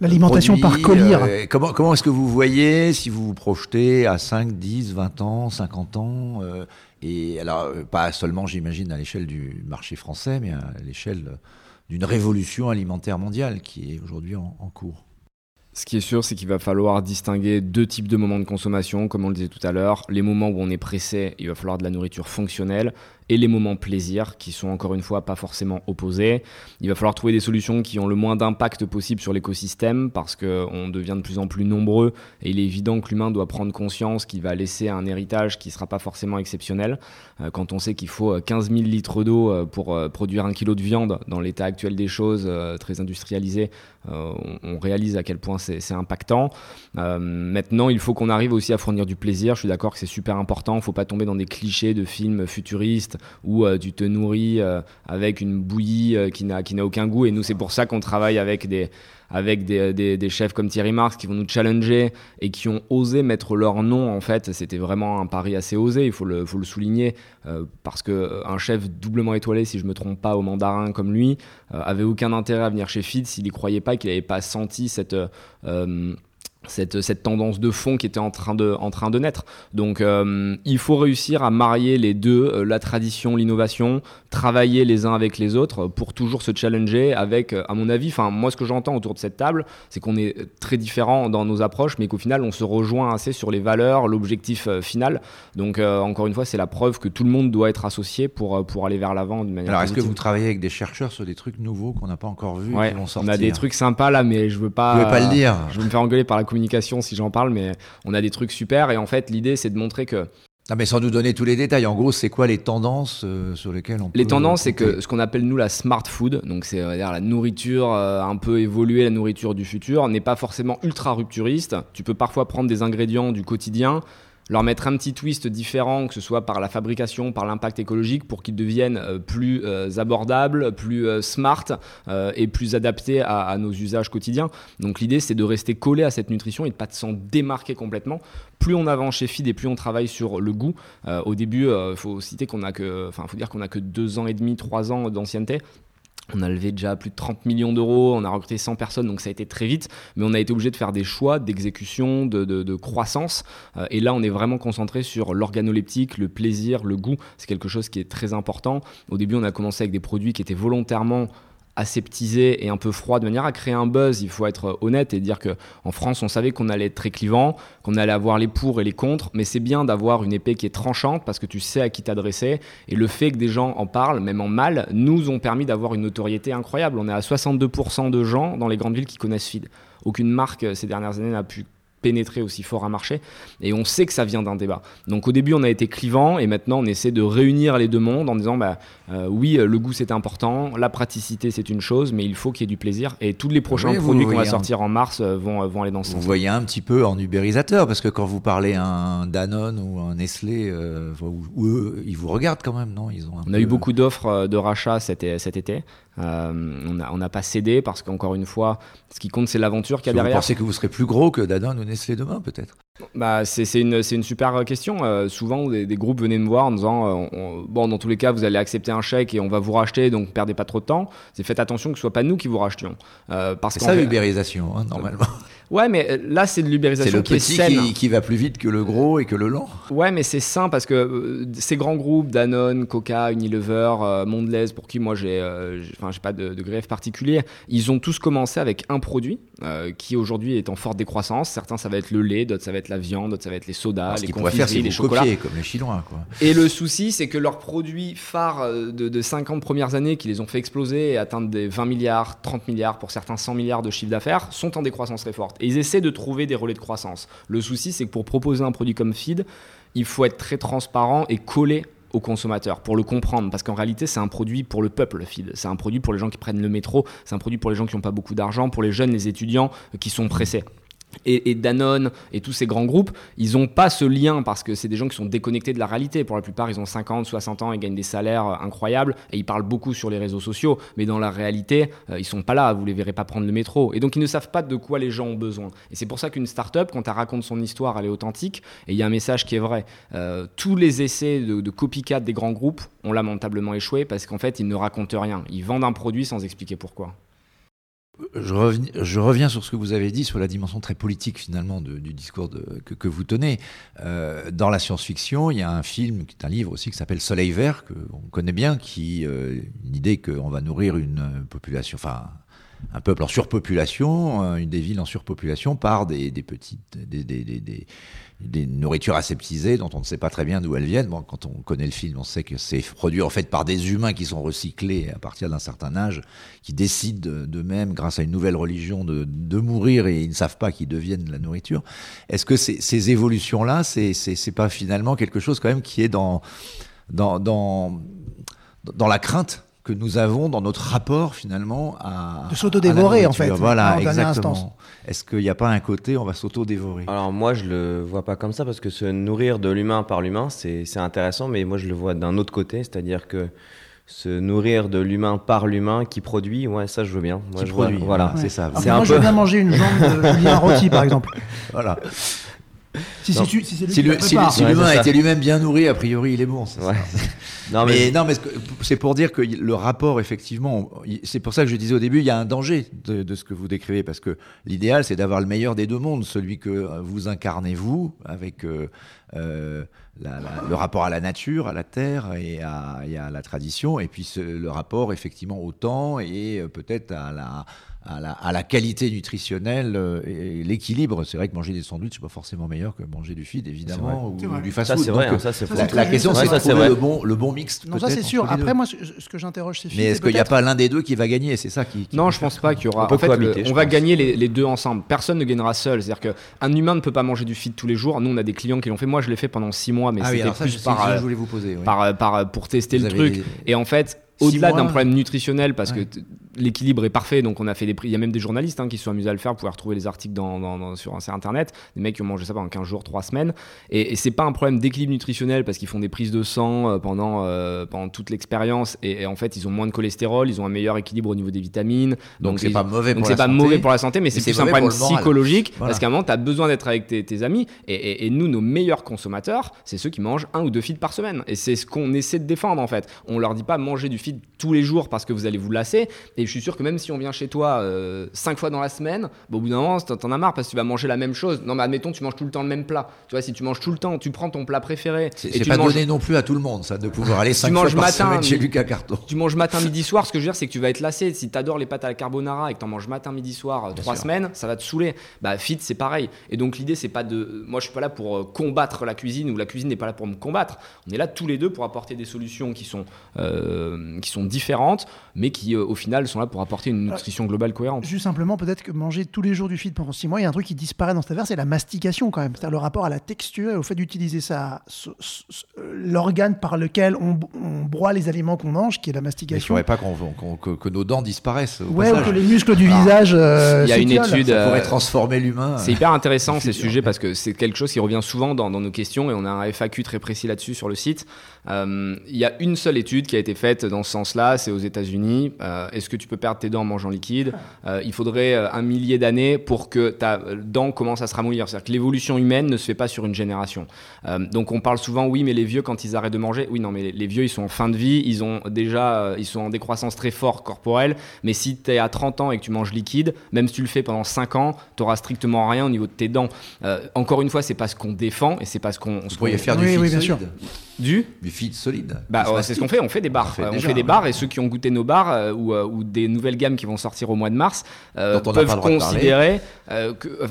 L'alimentation par collier. Euh, comment comment est-ce que vous voyez si vous vous projetez à 5, 10, 20 ans, 50 ans euh, Et alors, euh, pas seulement, j'imagine, à l'échelle du marché français, mais à l'échelle d'une révolution alimentaire mondiale qui est aujourd'hui en, en cours. Ce qui est sûr, c'est qu'il va falloir distinguer deux types de moments de consommation, comme on le disait tout à l'heure. Les moments où on est pressé, il va falloir de la nourriture fonctionnelle et les moments plaisir qui sont encore une fois pas forcément opposés. Il va falloir trouver des solutions qui ont le moins d'impact possible sur l'écosystème parce qu'on devient de plus en plus nombreux et il est évident que l'humain doit prendre conscience qu'il va laisser un héritage qui ne sera pas forcément exceptionnel. Euh, quand on sait qu'il faut 15 000 litres d'eau euh, pour euh, produire un kilo de viande dans l'état actuel des choses, très industrialisé, on réalise à quel point c'est impactant. maintenant, il faut qu'on arrive aussi à fournir du plaisir. Je suis d'accord que c'est super important. Il ne faut pas tomber dans des clichés de films futuristes où euh, tu te nourris euh, avec une bouillie euh, qui n'a aucun goût. Et nous, c'est pour ça qu'on travaille avec des avec des, des, chefs comme Thierry Marx qui vont nous challenger et qui ont osé mettre leur nom en fait c'était vraiment un pari assez osé il faut le, faut le souligner parce que un chef doublement étoilé si je me trompe pas au mandarin comme lui avait aucun intérêt à venir chez Fid s'il y croyait pas qu'il n'avait pas senti cette cette, cette, tendance de fond qui était en train de, en train de naître. Donc euh, il faut réussir à marier les deux, euh, la tradition, l'innovation, travailler les uns avec les autres pour toujours se challenger avec, euh, à mon avis, enfin moi ce que j'entends autour de cette table, c'est qu'on est très différents dans nos approches, mais qu'au final on se rejoint assez sur les valeurs, l'objectif final. Donc encore une fois, c'est la preuve que tout le monde doit être associé pour, pour aller vers l'avant de manière Alors est-ce que vous travaillez avec des chercheurs sur des trucs nouveaux qu'on n'a pas encore vus ouais, On a des trucs sympas là, mais je veux pas. Vous pas le dire. Je veux me faire engueuler par la communication si j'en parle, mais on a des trucs super. Et en fait, l'idée, c'est de montrer que non, mais sans nous donner tous les détails, en gros, c'est quoi les tendances euh, sur lesquelles on peut. Les tendances, c'est que ce qu'on appelle nous la smart food, donc c'est la nourriture euh, un peu évoluée, la nourriture du futur, n'est pas forcément ultra rupturiste. Tu peux parfois prendre des ingrédients du quotidien leur mettre un petit twist différent, que ce soit par la fabrication, par l'impact écologique, pour qu'ils deviennent euh, plus euh, abordables, plus euh, smart et plus adaptés à, nos usages quotidiens. Donc l'idée, c'est de rester collé à cette nutrition et de pas s'en démarquer complètement. Plus on avance chez Feed et plus on travaille sur le goût. au début, il faut citer qu'on a que, dire qu'on a que deux ans et demi, trois ans d'ancienneté. On a levé déjà plus de 30 millions d'euros, on a recruté 100 personnes, donc ça a été très vite, mais on a été obligé de faire des choix d'exécution, de, croissance. Euh, et là, on est vraiment concentré sur l'organoleptique, le plaisir, le goût. C'est quelque chose qui est très important. Au début, on a commencé avec des produits qui étaient volontairement aseptisé et un peu froid de manière à créer un buzz. Il faut être honnête et dire que en France, on savait qu'on allait être très clivant, qu'on allait avoir les pour et les contre, mais c'est bien d'avoir une épée qui est tranchante parce que tu sais à qui t'adresser. Et le fait que des gens en parlent, même en mal, nous ont permis d'avoir une notoriété incroyable. On est à 62% de gens dans les grandes villes qui connaissent Feed. Aucune marque ces dernières années n'a pu pénétrer aussi fort un marché. Et on sait que ça vient d'un débat. Donc au début, on a été clivant et maintenant, on essaie de réunir les deux mondes en disant bah, euh, oui, le goût c'est important, la praticité c'est une chose, mais il faut qu'il y ait du plaisir. Et tous les prochains produits qu'on va sortir en mars euh, vont, vont aller dans ce sens. Vous voyez un petit peu en ubérisateur, parce que quand vous parlez à un Danone ou un Nestlé, euh, eux, ils vous regardent quand même, non? Ils ont On a eu beaucoup d'offres de rachat cet, cet été. Euh, on n'a pas cédé parce qu'encore une fois, ce qui compte, c'est l'aventure qu'il y a derrière. Vous pensez que vous serez plus gros que Danone ou Nestlé demain, peut-être? Bah, c'est une, une, super question. Euh, souvent, des, groupes venaient me voir en disant euh, Bon, dans tous les cas, vous allez accepter un chèque et on va vous racheter, donc perdez pas trop de temps. C'est faites attention que ce soit pas nous qui vous rachetions. c'est ça l'ubérisation, hein, normalement. Ouais, mais là, c'est de l'ubérisation qui est saine. Qui, va plus vite que le gros et que le lent. Ouais, mais c'est sain parce que ces grands groupes, Danone, Coca, Unilever, Mondelez, pour qui moi j'ai, enfin, j'ai pas de, de, greffe particulier, ils ont tous commencé avec un produit qui aujourd'hui est en forte décroissance. Certains, ça va être le lait, d'autres, ça va être la viande, d'autres ça va être les sodas, les confiseries, les chocolats. comme les Chinois. Quoi. Et le souci, c'est que leurs produits phares euh, de, de 50 premières années qui les ont fait exploser et atteindre des 20 milliards, 30 milliards, pour certains 100 milliards de chiffre d'affaires, sont en décroissance très forte. Et ils essaient de trouver des relais de croissance. Le souci, c'est que pour proposer un produit comme Feed, il faut être très transparent et collé au consommateur pour le comprendre parce qu'en réalité c'est un produit pour le peuple feed c'est un produit pour les gens qui prennent le métro c'est un produit pour les gens qui n'ont pas beaucoup d'argent pour les jeunes les étudiants qui sont pressés et, Danone et tous ces grands groupes, ils n'ont pas ce lien parce que c'est des gens qui sont déconnectés de la réalité. Pour la plupart, ils ont 50, 60 ans, ils gagnent des salaires euh, incroyables et ils parlent beaucoup sur les réseaux sociaux. Mais dans la réalité, euh, ils sont pas là, vous les verrez pas prendre le métro. Et donc, ils ne savent pas de quoi les gens ont besoin. Et c'est pour ça qu'une start-up, quand elle raconte son histoire, elle est authentique et il y a un message qui est vrai. Euh, tous les essais de, de copycat des grands groupes ont lamentablement échoué parce qu'en fait, ils ne racontent rien. Ils vendent un produit sans expliquer pourquoi je, reviens, sur ce que vous avez dit sur la dimension très politique finalement du discours que, vous tenez. Euh, dans la science-fiction, il y a un film, qui est un livre aussi qui s'appelle Soleil vert que on connaît bien, qui euh, une idée qu'on va nourrir une population, enfin un peuple en surpopulation, euh, une des villes en surpopulation par des, petites, nourritures aseptisées dont on ne sait pas très bien d'où elles viennent. Bon, quand on connaît le film, on sait que c'est produit en fait par des humains qui sont recyclés à partir d'un certain âge, qui décident d'eux-mêmes, grâce à une nouvelle religion, de, de, mourir et ils ne savent pas qu'ils deviennent la nourriture. Est-ce que ces, ces évolutions-là, c'est pas finalement quelque chose quand même qui est dans, dans, dans, dans la crainte que nous avons dans notre rapport finalement à de s'auto-dévorer en fait. Voilà, exactement. Est-ce qu'il n'y a pas un côté on va s'auto-dévorer? Alors moi je le vois pas comme ça parce que se nourrir de l'humain par l'humain c'est intéressant, mais moi je le vois d'un autre côté, c'est-à-dire que se nourrir de l'humain par l'humain qui produit, ouais, ça je veux bien. Moi, je produit, voilà, c'est ça. moi, un je veux bien manger une jambe de Julien Rôti, par exemple. Voilà. Si, si, si, si l'humain était lui-même bien nourri, a priori, il est bon. Ouais. non, mais, non, mais c'est pour dire que le rapport, effectivement, c'est pour ça que je disais au début, il y a un danger de, ce que vous décrivez, parce que l'idéal, c'est d'avoir le meilleur des deux mondes, celui que vous incarnez vous, avec euh, euh, le rapport à la nature, à la terre et à, et à la tradition, et puis le rapport, effectivement, au temps et euh, peut-être à la à la, qualité nutritionnelle euh, et, l'équilibre. C'est vrai que manger des sandwichs, n'est pas forcément meilleur que manger du feed, évidemment, ou, du fast-food. C'est vrai, hein, ça, la, la, question, c'est de trouver le bon, le bon mix. Non, ça c'est sûr. Après, moi, ce que j'interroge, c'est Mais est-ce qu'il n'y a pas l'un des deux qui va gagner? C'est ça qui, Non, je pense pas qu'il y aura. On, en fait, on va gagner les, deux ensemble. Personne ne gagnera seul. C'est-à-dire qu'un humain ne peut pas manger du feed tous les jours. Nous, on a des clients qui l'ont fait. Moi, je l'ai fait pendant six mois, mais ah c'était plus par, je voulais vous poser, par, pour tester le truc. Et en fait, au-delà d'un problème nutritionnel, parce que l'équilibre est parfait, donc on a fait des prix. Il y a même des journalistes hein, qui se sont amusés à le faire, pour pouvoir retrouver les articles dans, sur un site internet. Des mecs qui ont mangé ça pendant 15 jours, 3 semaines. Et, c'est pas un problème d'équilibre nutritionnel parce qu'ils font des prises de sang euh, pendant, euh, pendant toute l'expérience. Et, en fait, ils ont moins de cholestérol, ils ont un meilleur équilibre au niveau des vitamines. Donc c'est pas mauvais pour la pas mauvais pour la santé, mais c'est plus un problème psychologique parce qu'à un moment, tu as besoin d'être avec tes, amis. Et, nous, nos meilleurs consommateurs, c'est ceux qui mangent un ou deux feeds par semaine. Et c'est ce qu'on essaie de défendre en fait. On leur dit pas manger du feed tous les jours parce que vous allez vous lasser. Et je suis sûr que même si on vient chez toi euh, cinq fois dans la semaine, bon, au bout d'un moment, t'en as marre parce que tu vas manger la même chose. Non, mais admettons, tu manges tout le temps le même plat. Tu vois, si tu manges tout le temps, tu prends ton plat préféré. C'est pas donné non plus à tout le monde, ça, de pouvoir aller cinq fois par matin, semaine chez Lucas Carton. Tu manges matin, midi, soir. Ce que je veux dire, c'est que tu vas être lassé. Si t'adores les pâtes à la carbonara et que t'en manges matin, midi, soir, euh, trois semaines, ça va te saouler. Bah, fit, c'est pareil. Et donc, l'idée, c'est pas de. Moi, je suis pas là pour euh, combattre la cuisine ou la cuisine n'est pas là pour me combattre. On est là tous les deux pour apporter des solutions qui sont, qui sont différentes, mais qui, au final, sont là pour apporter une nutrition globale cohérente. Juste simplement, peut-être que manger tous les jours du feed pendant 6 mois, il y a un truc qui disparaît dans cette affaire, c'est la mastication quand même. C'est-à-dire le rapport à la texture et au fait d'utiliser ça, l'organe par lequel on, broie les aliments qu'on mange, qui est la mastication. Mais il ne faudrait pas que, nos dents disparaissent. ouais, ou que les muscles du visage. Euh, il y a une étude. Ça pourrait transformer l'humain. C'est hyper intéressant ces sujets parce que c'est quelque chose qui revient souvent dans, dans nos questions et on a un FAQ très précis là-dessus sur le site. Euh, il y a une seule étude qui a été faite dans ce sens-là, c'est aux États-Unis. Euh, est-ce que tu peux perdre tes dents en mangeant liquide euh, Il faudrait un millier d'années pour que ta dent commence à se ramollir. C'est-à-dire que l'évolution humaine ne se fait pas sur une génération. donc on parle souvent, oui, mais les vieux, quand ils arrêtent de manger, oui, non, mais les vieux, ils sont en fin de vie, ils ont déjà, ils sont en décroissance très forte corporelle. Mais si tu es à 30 ans et que tu manges liquide, même si tu le fais pendant 5 ans, tu auras strictement rien au niveau de tes dents. encore une fois, c'est pas ce qu'on défend et c'est pas ce qu'on. Vous pourriez faire du oui, oui, bien sûr. Du Du feed solide. Bah, c'est ce qu'on fait, on fait des bars. On fait, des bars et ceux qui ont goûté nos bars euh, euh, ou, des nouvelles gammes qui vont sortir au mois de mars euh, peuvent considérer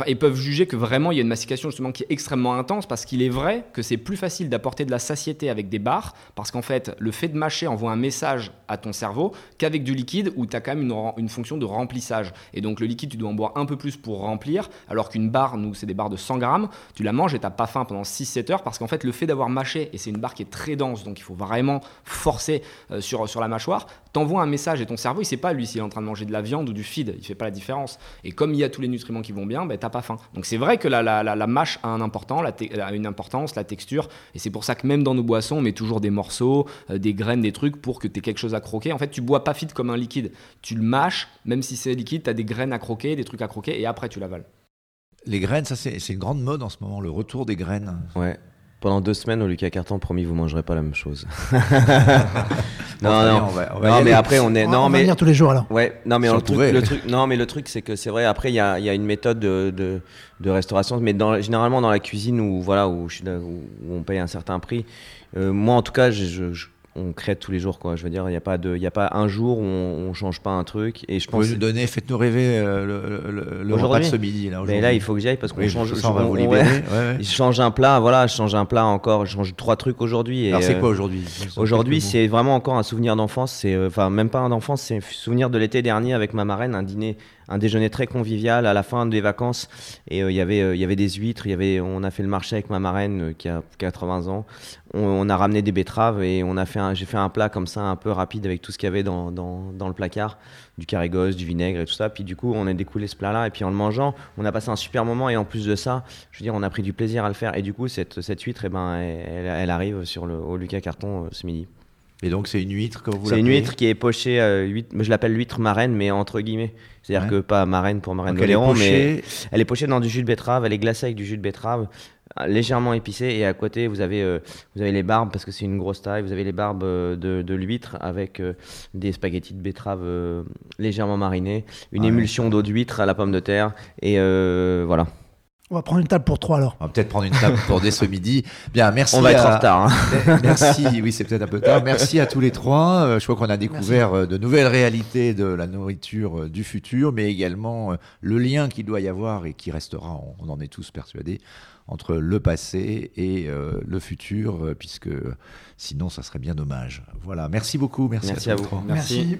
et peuvent juger que vraiment il y a une mastication justement qui est extrêmement intense parce qu'il est vrai que c'est plus facile d'apporter de la satiété avec des bars parce qu'en fait le fait de mâcher envoie un message à ton cerveau qu'avec du liquide où tu as quand même une, une, fonction de remplissage. Et donc le liquide tu dois en boire un peu plus pour remplir alors qu'une barre, nous c'est des barres de 100 grammes, tu la manges et t'as pas faim pendant 6-7 heures parce qu'en fait le fait d'avoir mâché et c'est une barre qui est très dense donc il faut vraiment forcer euh, sur, sur la mâchoire, t'envoies un message et ton cerveau, il sait pas lui s'il est en train de manger de la viande ou du feed, il fait pas la différence. Et comme il y a tous les nutriments qui vont bien, ben, t'as pas faim. Donc c'est vrai que la, la, la, mâche a, un important, la a une importance, la texture, et c'est pour ça que même dans nos boissons, on met toujours des morceaux, euh, des graines, des trucs pour que tu aies quelque chose à croquer. En fait, tu bois pas feed comme un liquide. Tu le mâches, même si c'est liquide, tu as des graines à croquer, des trucs à croquer, et après tu l'avales. Les graines, ça c'est une grande mode en ce moment, le retour des graines. Ouais, pendant deux semaines, au Lucas Carton, promis, vous mangerez pas la même chose. non, non, non mais après, on est. On non, va mais venir tous les jours alors. Ouais, non, mais le, truc, le truc, non, mais le truc, c'est que c'est vrai. Après, il y a, y a, une méthode de, de, de, restauration, mais dans, généralement dans la cuisine où voilà où, je, où on paye un certain prix. Euh, moi, en tout cas, je, je on crée tous les jours quoi. Je veux dire il n'y a pas de il y a pas un jour où on, on, change pas un truc. Et je pense vous donner faites-nous rêver euh, le, le, repas de ce midi là mais là il faut que j'y aille parce qu'on change ça, on va vous libérer. Je change un plat voilà je change un plat encore je change trois trucs aujourd'hui alors c'est quoi aujourd'hui? aujourd'hui c'est vraiment encore un souvenir d'enfance c'est euh, enfin même pas un d'enfance c'est un souvenir de l'été dernier avec ma marraine un dîner un déjeuner très convivial à la fin des vacances. Et euh, il y avait, euh, il y avait des huîtres, y avait, on a fait le marché avec ma marraine euh, qui a 80 ans. On, a ramené des betteraves et on a fait j'ai fait un plat comme ça un peu rapide avec tout ce qu'il y avait dans, dans, dans le placard, du carigos, du vinaigre et tout ça. Puis du coup, on a découlé ce plat-là et puis en le mangeant, on a passé un super moment et en plus de ça, je veux dire, on a pris du plaisir à le faire. Et du coup, cette, cette huître, eh ben, elle, elle, arrive sur le, au Lucas Carton ce midi. Et donc c'est une huître comme vous C'est une huître qui est pochée, euh, je l'appelle l'huître marraine, mais entre guillemets. C'est-à-dire que pas marraine pour marraine Valéron, mais elle est pochée dans du jus de betterave, elle est glacée avec du jus de betterave, euh, légèrement épicée, et à côté vous avez, euh, vous avez les barbes, parce que c'est une grosse taille, vous avez les barbes euh, de, de l'huître avec des spaghettis de betterave légèrement marinés, une émulsion d'eau d'huître à la pomme de terre, et voilà. On va prendre une table pour trois alors. On va peut-être prendre une table pour dès ce midi. Bien, merci. On va être en retard. Hein. merci, oui, c'est peut-être un peu tard. Merci à tous les trois. Euh, je crois qu'on a découvert euh, de nouvelles réalités de la nourriture euh, du futur, mais également le lien qu'il doit y avoir et qui restera, on en est tous persuadés, entre le passé et le futur, puisque sinon, ça serait bien dommage. Voilà, merci beaucoup. Merci, à, vous. merci.